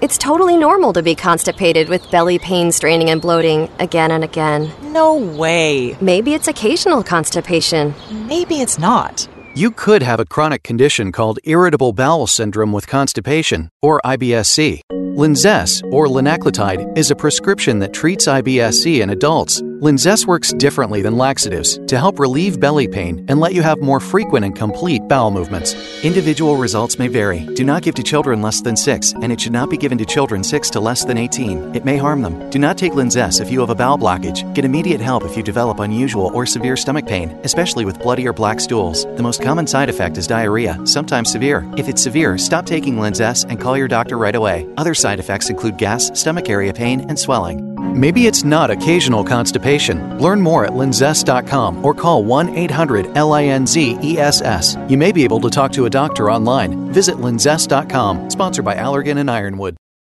It's totally normal to be constipated with belly pain, straining, and bloating again and again. No way. Maybe it's occasional constipation. Maybe it's not. You could have a chronic condition called irritable bowel syndrome with constipation, or IBS-C. Linzess, or linaclotide, is a prescription that treats IBS-C in adults. Linzess works differently than laxatives to help relieve belly pain and let you have more frequent and complete bowel movements. Individual results may vary. Do not give to children less than 6, and it should not be given to children 6 to less than 18. It may harm them. Do not take Linzess if you have a bowel blockage. Get immediate help if you develop unusual or severe stomach pain, especially with bloody or black stools. The most common side effect is diarrhea, sometimes severe. If it's severe, stop taking Linzess and call your doctor right away. Other side effects include gas, stomach area pain, and swelling. Maybe it's not occasional constipation. Learn more at linzess.com or call 1 800 LINZESS. You may be able to talk to a doctor online. Visit linzess.com, sponsored by Allergan and Ironwood.